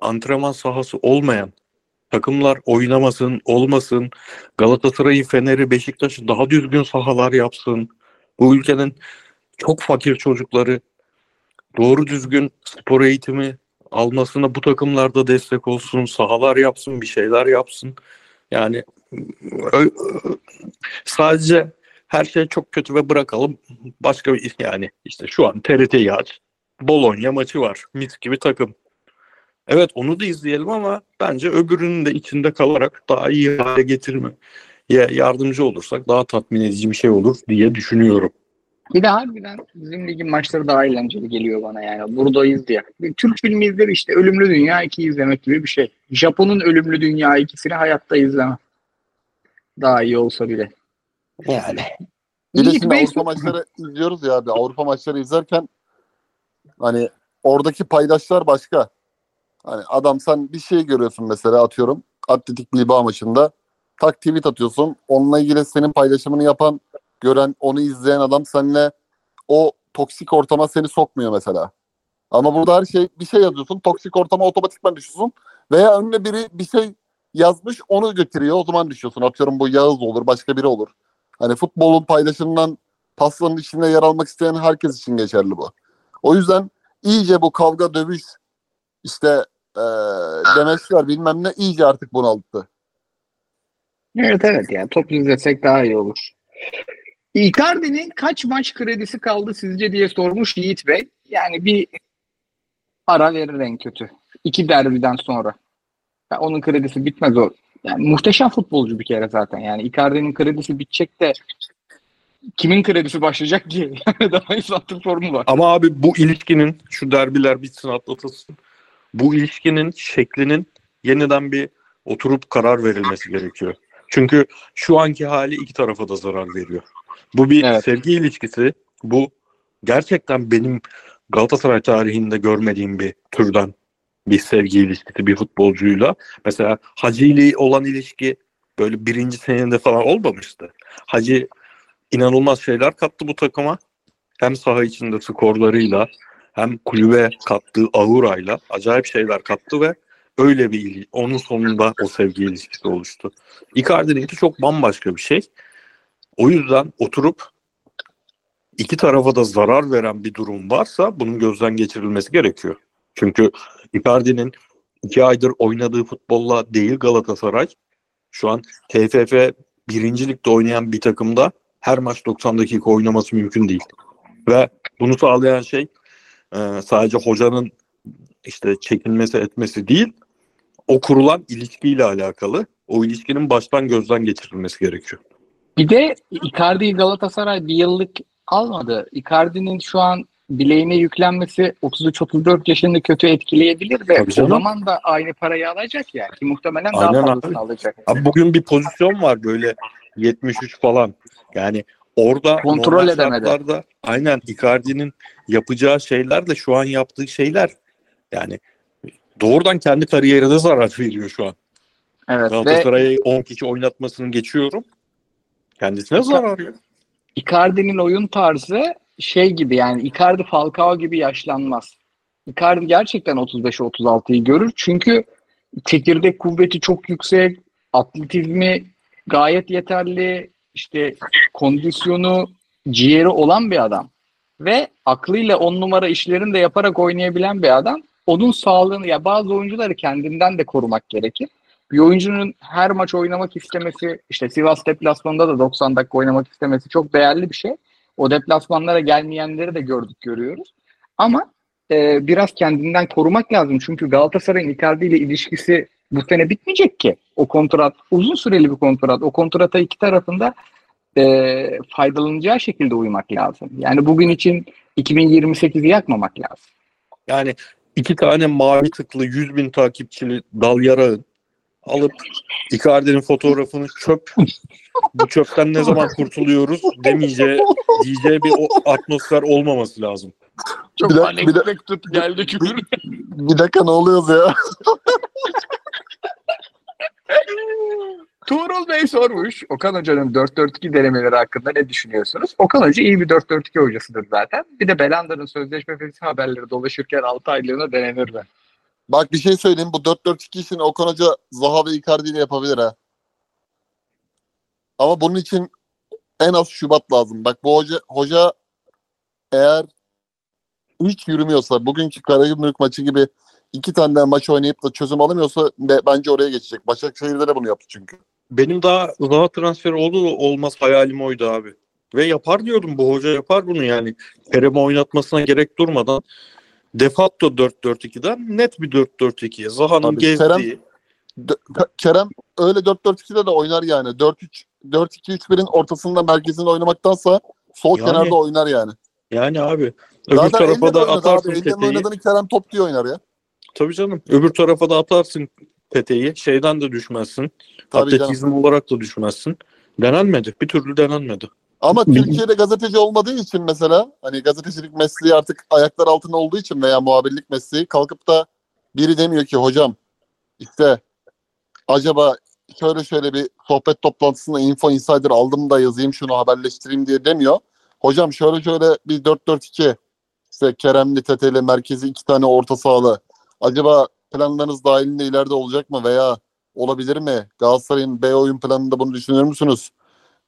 antrenman sahası olmayan takımlar oynamasın, olmasın. Galatasaray'ı, Fener'i, Beşiktaş'ı daha düzgün sahalar yapsın. Bu ülkenin çok fakir çocukları doğru düzgün spor eğitimi almasına bu takımlarda destek olsun, sahalar yapsın, bir şeyler yapsın. Yani sadece her şey çok kötü ve bırakalım. Başka bir yani işte şu an TRT'yi aç. Bologna maçı var. Mis gibi takım. Evet onu da izleyelim ama bence öbürünün de içinde kalarak daha iyi hale getirme yardımcı olursak daha tatmin edici bir şey olur diye düşünüyorum. Bir de harbiden bizim ligin maçları daha eğlenceli geliyor bana yani. Buradayız diye. Bir Türk filmi izler işte Ölümlü Dünya 2 izlemek gibi bir şey. Japon'un Ölümlü Dünya 2'sini hayatta izlemem. Daha iyi olsa bile. Yani. Bir de şimdi Avrupa maçları izliyoruz ya abi. Avrupa maçları izlerken hani oradaki paydaşlar başka. Hani adam sen bir şey görüyorsun mesela atıyorum. Atletik Bilbao maçında tak tweet atıyorsun. Onunla ilgili senin paylaşımını yapan, gören, onu izleyen adam seninle o toksik ortama seni sokmuyor mesela. Ama burada her şey bir şey yazıyorsun. Toksik ortama otomatikman düşüyorsun. Veya önüne biri bir şey yazmış onu götürüyor. O zaman düşüyorsun. Atıyorum bu Yağız olur, başka biri olur. Hani futbolun paylaşımından pasların içinde yer almak isteyen herkes için geçerli bu. O yüzden iyice bu kavga dövüş işte eee demeçler bilmem ne iyice artık bunalttı. Evet evet yani top izlesek daha iyi olur. Icardi'nin kaç maç kredisi kaldı sizce diye sormuş Yiğit Bey. Yani bir ara verir en kötü. İki derbiden sonra. Ya onun kredisi bitmez o. Yani muhteşem futbolcu bir kere zaten. Yani Icardi'nin kredisi bitecek de kimin kredisi başlayacak diye. Yani daha iyi santrforu mu var? Ama abi bu ilişkinin şu derbiler bitsin atlatılsın. Bu ilişkinin şeklinin yeniden bir oturup karar verilmesi gerekiyor. Çünkü şu anki hali iki tarafa da zarar veriyor. Bu bir Evet. sevgi ilişkisi. Bu gerçekten benim Galatasaray tarihinde görmediğim bir türden bir sevgi ilişkisi bir futbolcuyla. Mesela Hacı ile olan ilişki böyle birinci senede falan olmamıştı. Hacı inanılmaz şeyler kattı bu takıma. Hem saha içinde skorlarıyla hem kulübe kattığı aurayla acayip şeyler kattı ve öyle bir onun sonunda o sevgi ilişkisi oluştu. Icardi'ninki çok bambaşka bir şey. O yüzden oturup iki tarafa da zarar veren bir durum varsa bunun gözden geçirilmesi gerekiyor. Çünkü Icardi'nin iki aydır oynadığı futbolla değil Galatasaray. Şu an TFF birinci ligde oynayan bir takımda her maç 90 dakika oynaması mümkün değil. Ve bunu sağlayan şey e, sadece hocanın işte çekilmesi etmesi değil, o kurulan ilişkiyle alakalı. O ilişkinin baştan gözden geçirilmesi gerekiyor. Bir de Icardi'yi Galatasaray bir yıllık almadı. Icardi'nin şu an bileğine yüklenmesi 33-34 yaşında kötü etkileyebilir ve o zaman da aynı parayı alacak ya ki muhtemelen daha Aynen fazlasını abi. alacak. Abi bugün bir pozisyon var böyle 73 falan. Yani orada Kontrol edemedi. aynen Icardi'nin yapacağı şeyler de şu an yaptığı şeyler yani doğrudan kendi kariyerine zarar veriyor şu an. Evet ve Galatasaray'ı 10 kişi oynatmasını geçiyorum. Kendisine zarar veriyor. Icardi'nin oyun tarzı şey gibi yani Icardi Falcao gibi yaşlanmaz. Icardi gerçekten 35'e 36'yı görür. Çünkü çekirdek kuvveti çok yüksek, atletizmi gayet yeterli, işte kondisyonu, ciğeri olan bir adam. Ve aklıyla on numara işlerini de yaparak oynayabilen bir adam. Onun sağlığını ya bazı oyuncuları kendinden de korumak gerekir. Bir oyuncunun her maç oynamak istemesi, işte Sivas deplasmanında da 90 dakika oynamak istemesi çok değerli bir şey. O deplasmanlara gelmeyenleri de gördük, görüyoruz. Ama e, biraz kendinden korumak lazım. Çünkü Galatasaray'ın Icardi ile ilişkisi bu sene bitmeyecek ki. O kontrat uzun süreli bir kontrat. O kontrata iki tarafında e, faydalanacağı şekilde uymak lazım. Yani bugün için 2028'i yakmamak lazım. Yani iki tane mavi tıklı 100 bin takipçili dal yarağın alıp Icardi'nin fotoğrafını çöp bu çöpten ne zaman kurtuluyoruz demeyeceği diyeceği bir o atmosfer olmaması lazım. Çok Bir de- bir tut geldi küfür. Bir dakika ne oluyoruz ya? Tuğrul Bey sormuş. Okan Hoca'nın 4-4-2 denemeleri hakkında ne düşünüyorsunuz? Okan Hoca iyi bir 4-4-2 hocasıdır zaten. Bir de Belanda'nın sözleşme haberleri dolaşırken 6 aylığına denenir mi? Bak bir şey söyleyeyim. Bu 4-4-2 işini Okan Hoca Zaha ve Icardi ile yapabilir ha. Ama bunun için en az Şubat lazım. Bak bu hoca, hoca eğer hiç yürümüyorsa bugünkü Karagümrük maçı gibi iki tane maç oynayıp da çözüm alamıyorsa be- bence oraya geçecek. Başakşehir'de de bunu yaptı çünkü. Benim daha daha transfer oldu olmaz hayalim oydu abi. Ve yapar diyordum bu hoca yapar bunu yani. Kerem'i oynatmasına gerek durmadan de facto 4-4-2'den net bir 4-4-2'ye. Zaha'nın Tabii, gezdiği. Kerem- Dö- Kerem öyle 4-4-2'de de oynar yani. 4-3 4-2-3-1'in ortasında merkezinde oynamaktansa sol Yani- kenarda oynar yani. Yani abi öbür Zaten tarafa da atarsın abi. Peteği. oynadığını Kerem top diye oynar ya. Tabii canım. Öbür tarafa da atarsın peteği. Şeyden de düşmezsin. Tabii canım. Atletizm olarak da düşmezsin. Denenmedi. Bir türlü denenmedi. Ama Bil- Türkiye'de gazeteci olmadığı için mesela hani gazetecilik mesleği artık ayaklar altında olduğu için veya muhabirlik mesleği kalkıp da biri demiyor ki hocam işte acaba şöyle şöyle bir sohbet toplantısında info insider aldım da yazayım şunu haberleştireyim diye demiyor. Hocam şöyle şöyle bir 4-4-2 işte Keremli, Teteli, merkezi iki tane orta sahalı. Acaba planlarınız dahilinde ileride olacak mı veya olabilir mi? Galatasaray'ın B oyun planında bunu düşünür müsünüz?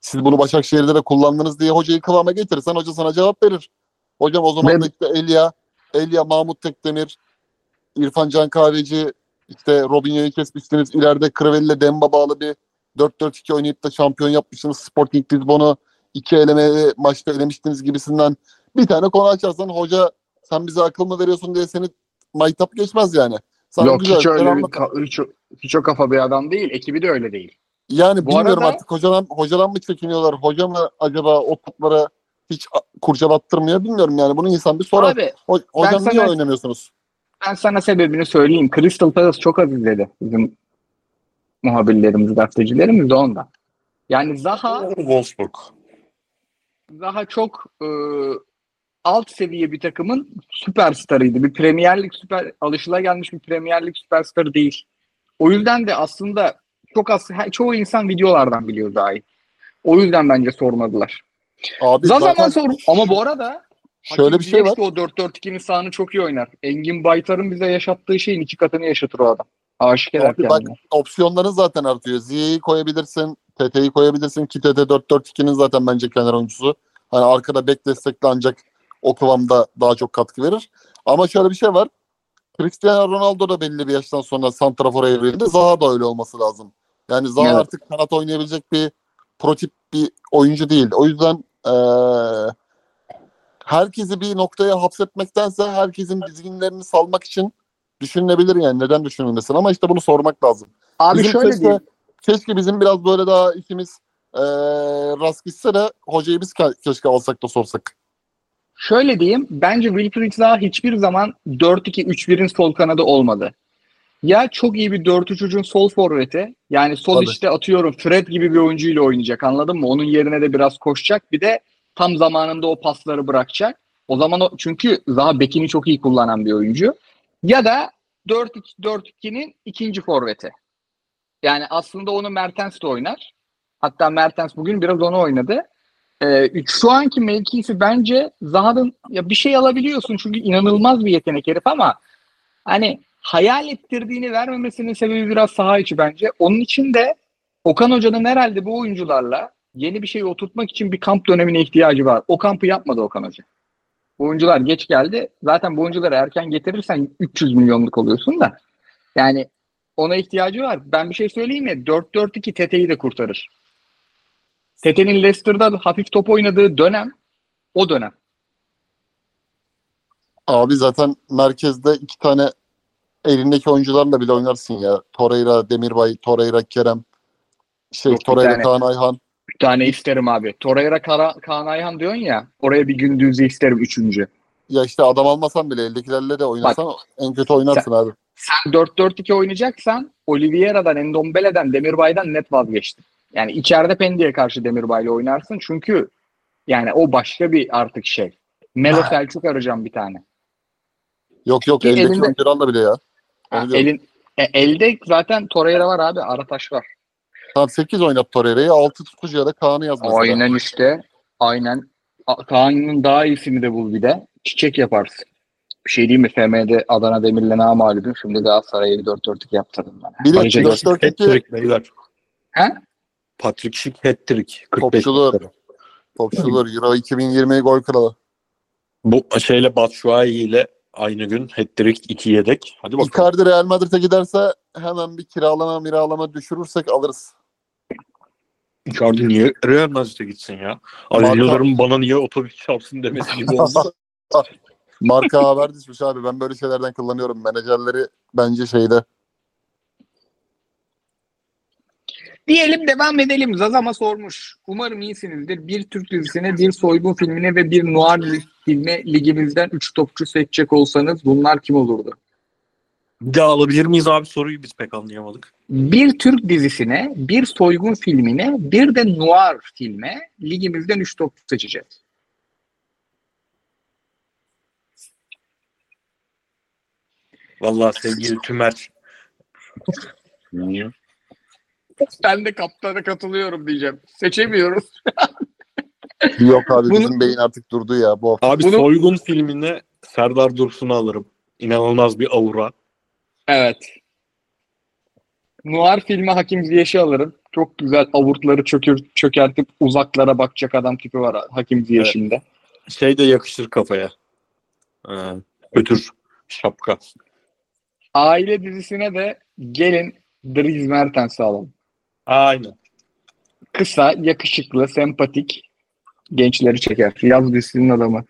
Siz bunu Başakşehir'de de kullandınız diye hocayı kıvama getirirsen hoca sana cevap verir. Hocam o zaman da işte Elia, Elia, Mahmut Tekdemir, İrfan Can Kahveci, işte Robinho'yu kesmiştiniz. İleride Crivelli Demba bağlı bir 4-4-2 oynayıp da şampiyon yapmışsınız. Sporting Lisbon'u iki eleme maçta elemiştiniz gibisinden bir tane konu açarsan hoca sen bize akıl mı veriyorsun diye seni maytap geçmez yani. Sana Yok güzel hiç öyle bir, hiç, hiç o kafa bir adam değil. Ekibi de öyle değil. Yani Bu bilmiyorum arada- artık hocadan, hocadan mı çekiniyorlar? Hoca mı acaba o toplara hiç kurcalattırmıyor bilmiyorum yani. Bunu insan bir sorar. Abi Ho- hocam niye sana- oynamıyorsunuz? ben sana sebebini söyleyeyim. Crystal Palace çok az izledi. Bizim muhabirlerimiz, gazetecilerimiz de ondan. Yani Zaha Wolfsburg. Zaha çok e, alt seviye bir takımın süperstarıydı. Bir Premier Lig süper alışılagelmiş bir Premier Lig süperstarı değil. O yüzden de aslında çok az çoğu insan videolardan biliyor dahi. O yüzden bence sormadılar. Abi Zaten zaten sor. Ama bu arada şöyle bir şey var. O 4-4-2'nin sahanı çok iyi oynar. Engin Baytar'ın bize yaşattığı şeyin iki katını yaşatır o adam. Aşık eder Abi bak kendini. opsiyonların zaten artıyor. Ziye'yi koyabilirsin. TT'yi koyabilirsin ki TT 4-4-2'nin zaten bence kenar oyuncusu. Hani arkada bek destekli ancak o kıvamda daha çok katkı verir. Ama şöyle bir şey var. Cristiano Ronaldo da belli bir yaştan sonra santrafora evrildi. Zaha da öyle olması lazım. Yani Zaha Evet. artık kanat oynayabilecek bir prototip bir oyuncu değil. O yüzden eee, herkesi bir noktaya hapsetmektense herkesin dizginlerini salmak için düşünülebilir yani. Neden düşünülmesin? Ama işte bunu sormak lazım. Abi Bizim şöyle keşke, diyeyim. keşke bizim biraz böyle daha işimiz eee rast gitse de hocayı biz ke- keşke alsak da sorsak. Şöyle diyeyim. Bence Wilfried Zaha hiçbir zaman 4-2-3-1'in sol kanadı olmadı. Ya çok iyi bir 4-3-3'ün sol forveti. Yani sol Tabii. işte atıyorum Fred gibi bir oyuncuyla oynayacak anladın mı? Onun yerine de biraz koşacak. Bir de tam zamanında o pasları bırakacak. O zaman o çünkü Zaha bekini çok iyi kullanan bir oyuncu. Ya da 4-2-4-2'nin ikinci forveti. Yani aslında onu Mertens de oynar. Hatta Mertens bugün biraz onu oynadı. Ee, şu anki mevkisi bence Zaha'nın ya bir şey alabiliyorsun çünkü inanılmaz bir yetenek herif ama hani hayal ettirdiğini vermemesinin sebebi biraz saha içi bence. Onun için de Okan Hoca'nın herhalde bu oyuncularla yeni bir şey oturtmak için bir kamp dönemine ihtiyacı var. O kampı yapmadı Okan Hoca. Bu oyuncular geç geldi. Zaten bu oyuncuları erken getirirsen 300 milyonluk oluyorsun da. Yani ona ihtiyacı var. Ben bir şey söyleyeyim mi? 4-4-2 Tete'yi de kurtarır. Tete'nin Leicester'da hafif top oynadığı dönem o dönem. Abi zaten merkezde iki tane elindeki oyuncularla bile oynarsın ya. Torreira, Demirbay, Torreira, Kerem. Şey Yok, Torreira. Kaan Ayhan. Bir tane isterim abi. Torreira Kara, Kaan Ayhan diyorsun ya. Oraya bir gündüzü isterim üçüncü. Ya işte adam almasan bile eldekilerle de oynasan en kötü oynarsın abi. Sen 4-4-2 oynayacaksan Oliveira'dan, Endombele'den, Demirbay'dan net vazgeçtin. Yani içeride Pendik'e karşı Demirbay'la oynarsın. Çünkü yani o başka bir artık şey. Melo Selçuk arayacağım bir tane. Yok yok Ki eldeki elinde- oyuncularla bile ya. Ha, elin, e, elde zaten Torreira var abi. Arataş var. Tamam 8 oynat Torreira'yı 6 tutucuya da Kaan'ı yaz mesela. Aynen işte. Aynen. Kaan'ın daha iyisini de bul bir de. Çiçek yaparsın. Bir şey diyeyim mi? FM'de Adana Demir'le namağlubum. Şimdi Galatasaray'a bir 4-4-2 yaptırdım ben. Bir de Ayrıca 4-4-2 Hat-trick beyler. He? Patrick Schick hat-trick. 45 Topçular. topçular Euro 2020 gol kralı. Bu şeyle Batshuayi ile aynı gün hat-trick 2 yedek. Hadi bakalım. Icardi Real Madrid'e giderse hemen bir kiralama miralama düşürürsek alırız. Icardi niye Real Madrid'e gitsin ya? Yıldırım bana niye otobüs çarpsın demesi gibi oldu. Marka haber düşmüş abi. Ben böyle şeylerden kullanıyorum. Menajerleri bence şeyde. Diyelim devam edelim. Zazama sormuş. Umarım iyisinizdir. Bir Türk dizisine, bir soygun filmine ve bir noir filme ligimizden 3 topçu seçecek olsanız bunlar kim olurdu? Bir daha alabilir miyiz abi soruyu biz pek anlayamadık. Bir Türk dizisine, bir soygun filmine, bir de noir filme ligimizden 3 topçu seçeceğiz. Vallahi sevgili Tümer. Ben de kaptana katılıyorum diyeceğim. Seçemiyoruz. Yok abi Bunu- bizim beyin artık durdu ya bu hafta. Abi Bunu- soygun filmine Serdar Dursun'u alırım. İnanılmaz bir aura. Evet. Noir filmi Hakim Ziyech'i alırım. Çok güzel avurtları çökür, çökertip uzaklara bakacak adam tipi var Hakim Ziyech'in de. Şey de yakışır kafaya. Ee, ötür şapka. Aile dizisine de gelin Dries Mertens'i alalım. Aynen. Kısa, yakışıklı, sempatik gençleri çeker. Yaz dizisinin adamı.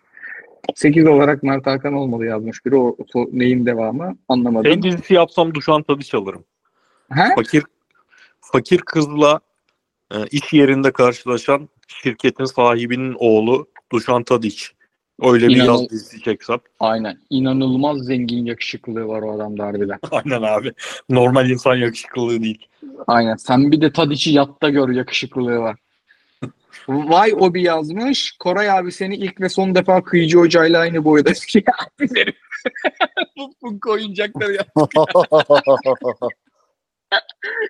8 olarak Mert Hakan olmalı yazmış biri. O, o neyin devamı anlamadım. Şey dizisi yapsam Duşan Tadiç alırım. Ha? Fakir fakir kızla e, iş yerinde karşılaşan şirketin sahibinin oğlu Duşan Tadiç. Öyle bir İnanıl- yaz dizisi çeksem. Aynen. İnanılmaz zengin yakışıklılığı var o adamda harbiden. Aynen abi. Normal insan yakışıklılığı değil. Aynen. Sen bir de Tadiç'i yatta gör yakışıklılığı var. Vay Obi yazmış. Koray abi seni ilk ve son defa Kıyıcı Hoca'yla aynı boyda. Ya, herif. bu, bu oyuncakları ya.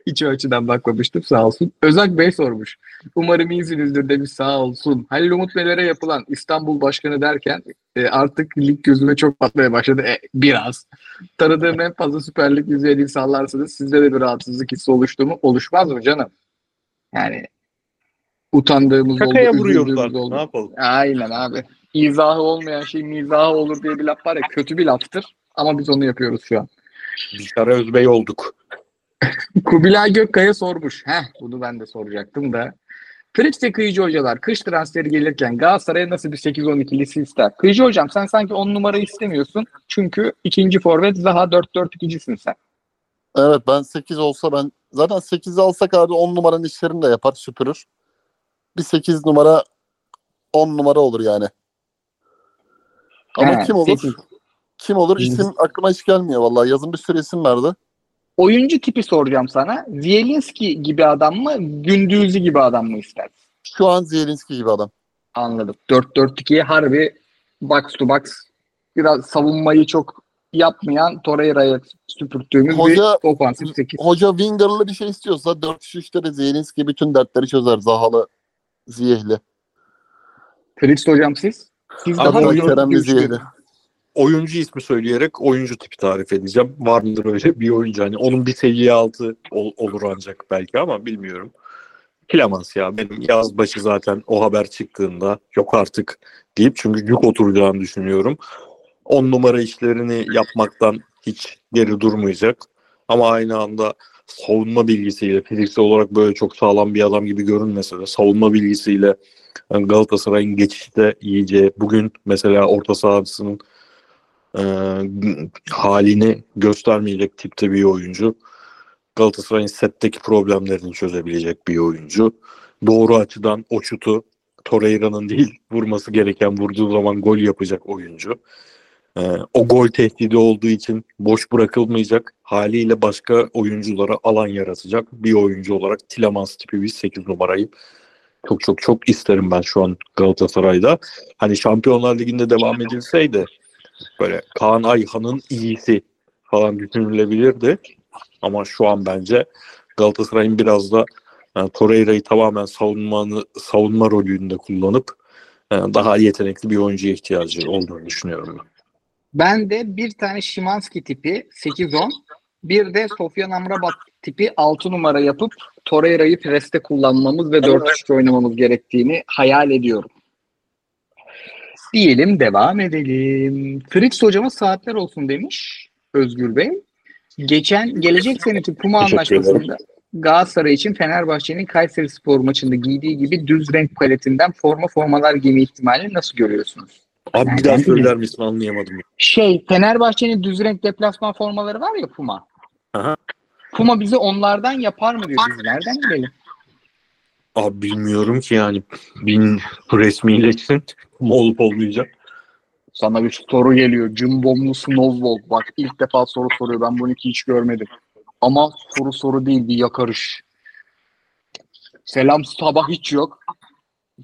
Hiç o açıdan bakmamıştım sağ olsun. Özak Bey sormuş. Umarım iyisinizdir demiş sağ olsun. Halil Umut Meler'e yapılan İstanbul Başkanı derken e, artık lig gözüme çok batmaya başladı. E, biraz. Tanıdığım en fazla Süper Lig izleyen insanlarsınız. Sizde de bir rahatsızlık hissi oluştu mu? Oluşmaz mı canım? Yani utandığımız oldu, Kakaya vuruyoruz üzüldüğümüz artık. oldu. Ne yapalım? Aynen abi. İzahı olmayan şey mizahı olur diye bir laf var ya kötü bir laftır. Ama biz onu yapıyoruz şu an. Bişara Özbey olduk. Kubilay Gökkaya sormuş. Heh bunu ben de soracaktım da. Fritz ve Kıyıcı hocalar kış transferi gelirken Galatasaray'a nasıl bir 8-12'lisi ister? Kıyıcı hocam sen sanki 10 numara istemiyorsun. Çünkü ikinci forvet Zaha 4-4-2'cisin sen. evet ben 8 olsa ben zaten 8'i alsak abi 10 numaranın işlerini de yapar süpürür. Bir 8 numara 10 numara olur yani. Ama He, kim olur? sekiz. Kim olur? İsim aklıma hiç gelmiyor vallahi. Yazın bir sürü isim vardı. Oyuncu tipi soracağım sana. Zielinski gibi adam mı? Gündüzü gibi adam mı istersin? Şu an Zielinski gibi adam. Anladım. 4-4-2'ye harbi box to box biraz savunmayı çok yapmayan Torreira'ya süpürttüğümüz Hoca- bir ofansif 8. Hoca Winger'lı bir şey istiyorsa 4-3-3'te de Zielinski bütün dertleri çözer. Zahalı, Ziyehli. Fritz hocam siz? Siz Abi daha oyun- iyi Kerem. Ziyehli. oyuncu ismi söyleyerek oyuncu tipi tarif edeceğim. Var mıdır öyle bir oyuncu? Hani onun bir seviye altı ol- olur ancak belki ama bilmiyorum. Kilemans ya. Benim yaz başı zaten o haber çıktığında yok artık deyip çünkü yük oturacağını düşünüyorum. 10 numara işlerini yapmaktan hiç geri durmayacak. Ama aynı anda savunma bilgisiyle fiziksel olarak böyle çok sağlam bir adam gibi görünmese de savunma bilgisiyle yani Galatasaray'ın geçişte iyice bugün mesela orta sahasının e, halini göstermeyecek tipte bir oyuncu. Galatasaray'ın setteki problemlerini çözebilecek bir oyuncu. Doğru açıdan o şutu Torreira'nın değil vurması gereken vurduğu zaman gol yapacak oyuncu. E, o gol tehdidi olduğu için boş bırakılmayacak haliyle başka oyunculara alan yaratacak bir oyuncu olarak Tilemans tipi bir 8 numarayı çok çok çok isterim ben şu an Galatasaray'da. Hani Şampiyonlar Ligi'nde devam edilseydi böyle Kaan Ayhan'ın iyisi falan düşünülebilirdi. Ama şu an bence Galatasaray'ın biraz da yani Torreira'yı tamamen savunmanı, savunma rolünde kullanıp e, daha yetenekli bir oyuncuya ihtiyacı olduğunu düşünüyorum ben. Ben de bir tane Şimanski tipi 8-10 bir de Sofyan Amrabat tipi 6 numara yapıp Torreira'yı preste kullanmamız ve 4-3 oynamamız gerektiğini hayal ediyorum. Diyelim devam edelim. Fritz hocama saatler olsun demiş Özgür Bey. Geçen gelecek seneki Puma anlaşmasında Galatasaray için Fenerbahçe'nin Kayseri Spor maçında giydiği gibi düz renk paletinden forma formalar giyme ihtimalini nasıl görüyorsunuz? Abi bir daha söyler misin anlayamadım. Şey Fenerbahçe'nin düz renk deplasman formaları var ya Puma. Aha. Puma bizi onlardan yapar mı diyor. Biz nereden bilelim? Abi bilmiyorum ki yani. Bin resmileşsin. Olup olmayacak. Sana bir soru geliyor. Cimbomlu Snowball. Bak ilk defa soru soruyor. Ben bunu hiç görmedim. Ama soru soru değil bir yakarış. Selam sabah hiç yok.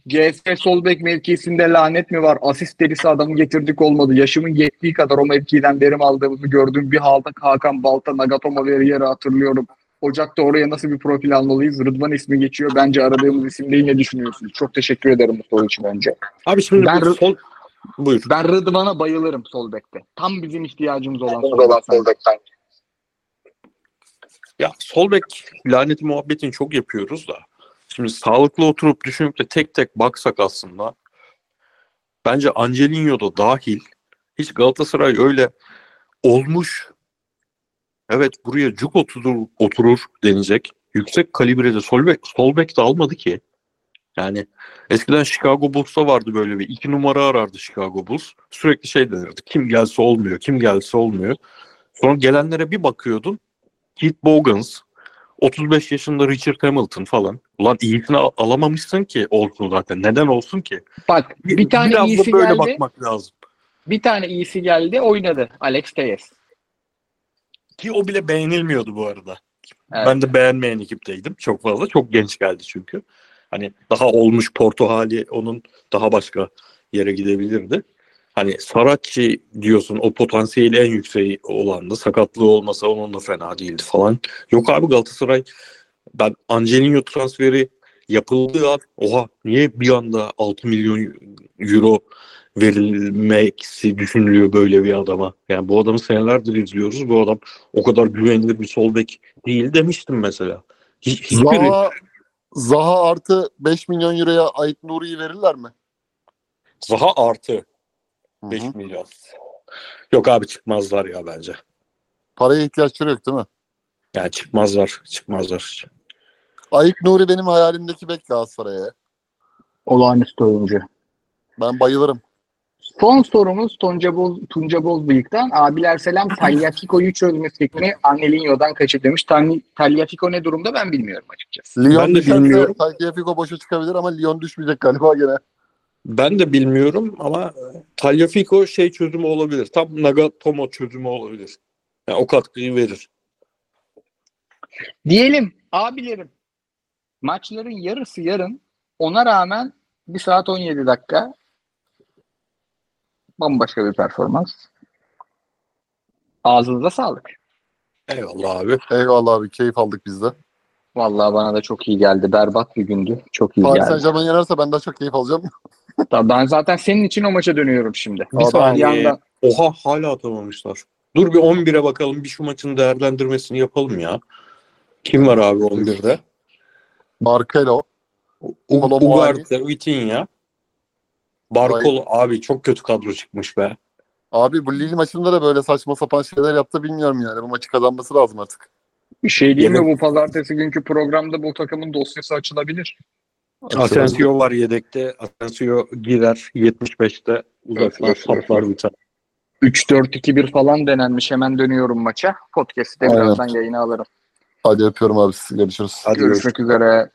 CS sol bek mevkisinde lanet mi var? Asist delisi adamı getirdik olmadı. Yaşımın yettiği kadar o mevkiden verim aldığımızı gördüğüm bir halde Hakan Balta, Nagatomo yeri hatırlıyorum. Ocak'ta oraya nasıl bir profil almalıyız? Rıdvan ismi geçiyor. Bence aradığımız isim değil. Ne düşünüyorsunuz? Çok teşekkür ederim bu soru için önce. Abi şimdi Ben- bu sol... Buyur. Ben Rıdvan'a bayılırım sol bekte. Tam bizim ihtiyacımız olan sol bek. Ya sol bek laneti muhabbetini çok yapıyoruz da. Şimdi sağlıklı oturup düşünüp de tek tek baksak aslında bence Angelino da dahil hiç Galatasaray öyle olmuş evet buraya cuk oturur, oturur denecek yüksek kalibrede sol bek, sol bek de almadı ki. Yani eskiden Chicago Bulls'ta vardı böyle bir iki numara arardı Chicago Bulls. Sürekli şey denirdi. Kim gelse olmuyor, kim gelse olmuyor. Sonra gelenlere bir bakıyordun. Keith Bogans, 35 yaşında Richard Hamilton falan. Ulan iyisini al- alamamışsın ki olsun zaten. Neden olsun ki? Bak bir tane Biraz da iyisi böyle geldi. bakmak lazım. Bir tane iyisi geldi oynadı. Alex Teyes. Ki o bile beğenilmiyordu bu arada. Evet. Ben de beğenmeyen ekipteydim çok fazla. Çok genç geldi çünkü. Hani daha olmuş Porto hali onun daha başka yere gidebilirdi. Hani Saracchi diyorsun o potansiyeli en yükseği olandı. Sakatlığı olmasa onun da fena değildi falan. Yok abi Galatasaray ben Angelino transferi yapıldığı an oha niye bir anda 6 milyon euro verilmeksi düşünülüyor böyle bir adama. Yani bu adamı senelerdir izliyoruz. Bu adam o kadar güvenilir bir sol bek değil demiştim mesela. Hiç, hiçbiri Zaha, Zaha artı 5 milyon euroya Ait Nuri'yi verirler mi? Zaha artı Hı 5 hı. milyon. Yok abi çıkmazlar ya bence. Paraya ihtiyaçları yok değil mi? Yani çıkmazlar. Çıkmazlar. Ayık Nuri benim hayalimdeki bek Galatasaray'a. Olağanüstü oyuncu. Ben bayılırım. Son sorumuz Tunca, Boz, Tunca Bozbıyık'tan. Abiler selam. Tagliafico'yu çözme fikrini Angelinho'dan kaçır demiş. Tagliafico ne durumda ben bilmiyorum açıkçası. Lyon Ben de bilmiyorum. Tagliafico boşa çıkabilir ama Lyon düşmeyecek galiba gene. Ben de bilmiyorum ama Tagliafico şey çözümü olabilir. Tam Nagatomo çözümü olabilir. Yani o katkıyı verir. Diyelim abilerim maçların yarısı yarın ona rağmen 1 saat 17 dakika bambaşka bir performans. Ağzınıza sağlık. Eyvallah abi. Eyvallah abi keyif aldık biz de. Vallahi bana da çok iyi geldi. Berbat bir gündü. Çok iyi Paris geldi. Saint Germain yenerse ben daha çok keyif alacağım. Tabii Ben zaten senin için o maça dönüyorum şimdi. Bir Adam- yandan- Oha hala atamamışlar. Dur bir 11'e bakalım. Bir şu maçın değerlendirmesini yapalım ya. Kim var abi 11'de? Marcelo. Ugarte, Vitinha. Barkol abi çok kötü kadro çıkmış be. Abi bu Lille maçında da böyle saçma sapan şeyler yaptı bilmiyorum yani. Bu maçı kazanması lazım artık. Bir şey diyeyim mi? Bu pazartesi günkü programda bu takımın dosyası açılabilir. Asensio var yedekte. Asensio girer 75'te uzaklar öf. saplar biter. 3-4-2-1 falan denenmiş. Hemen dönüyorum maça. Podcast'i de Aynen. birazdan yayına alırım. Hadi öpüyorum abi. Görüşürüz. Hadi Görüşmek üzere.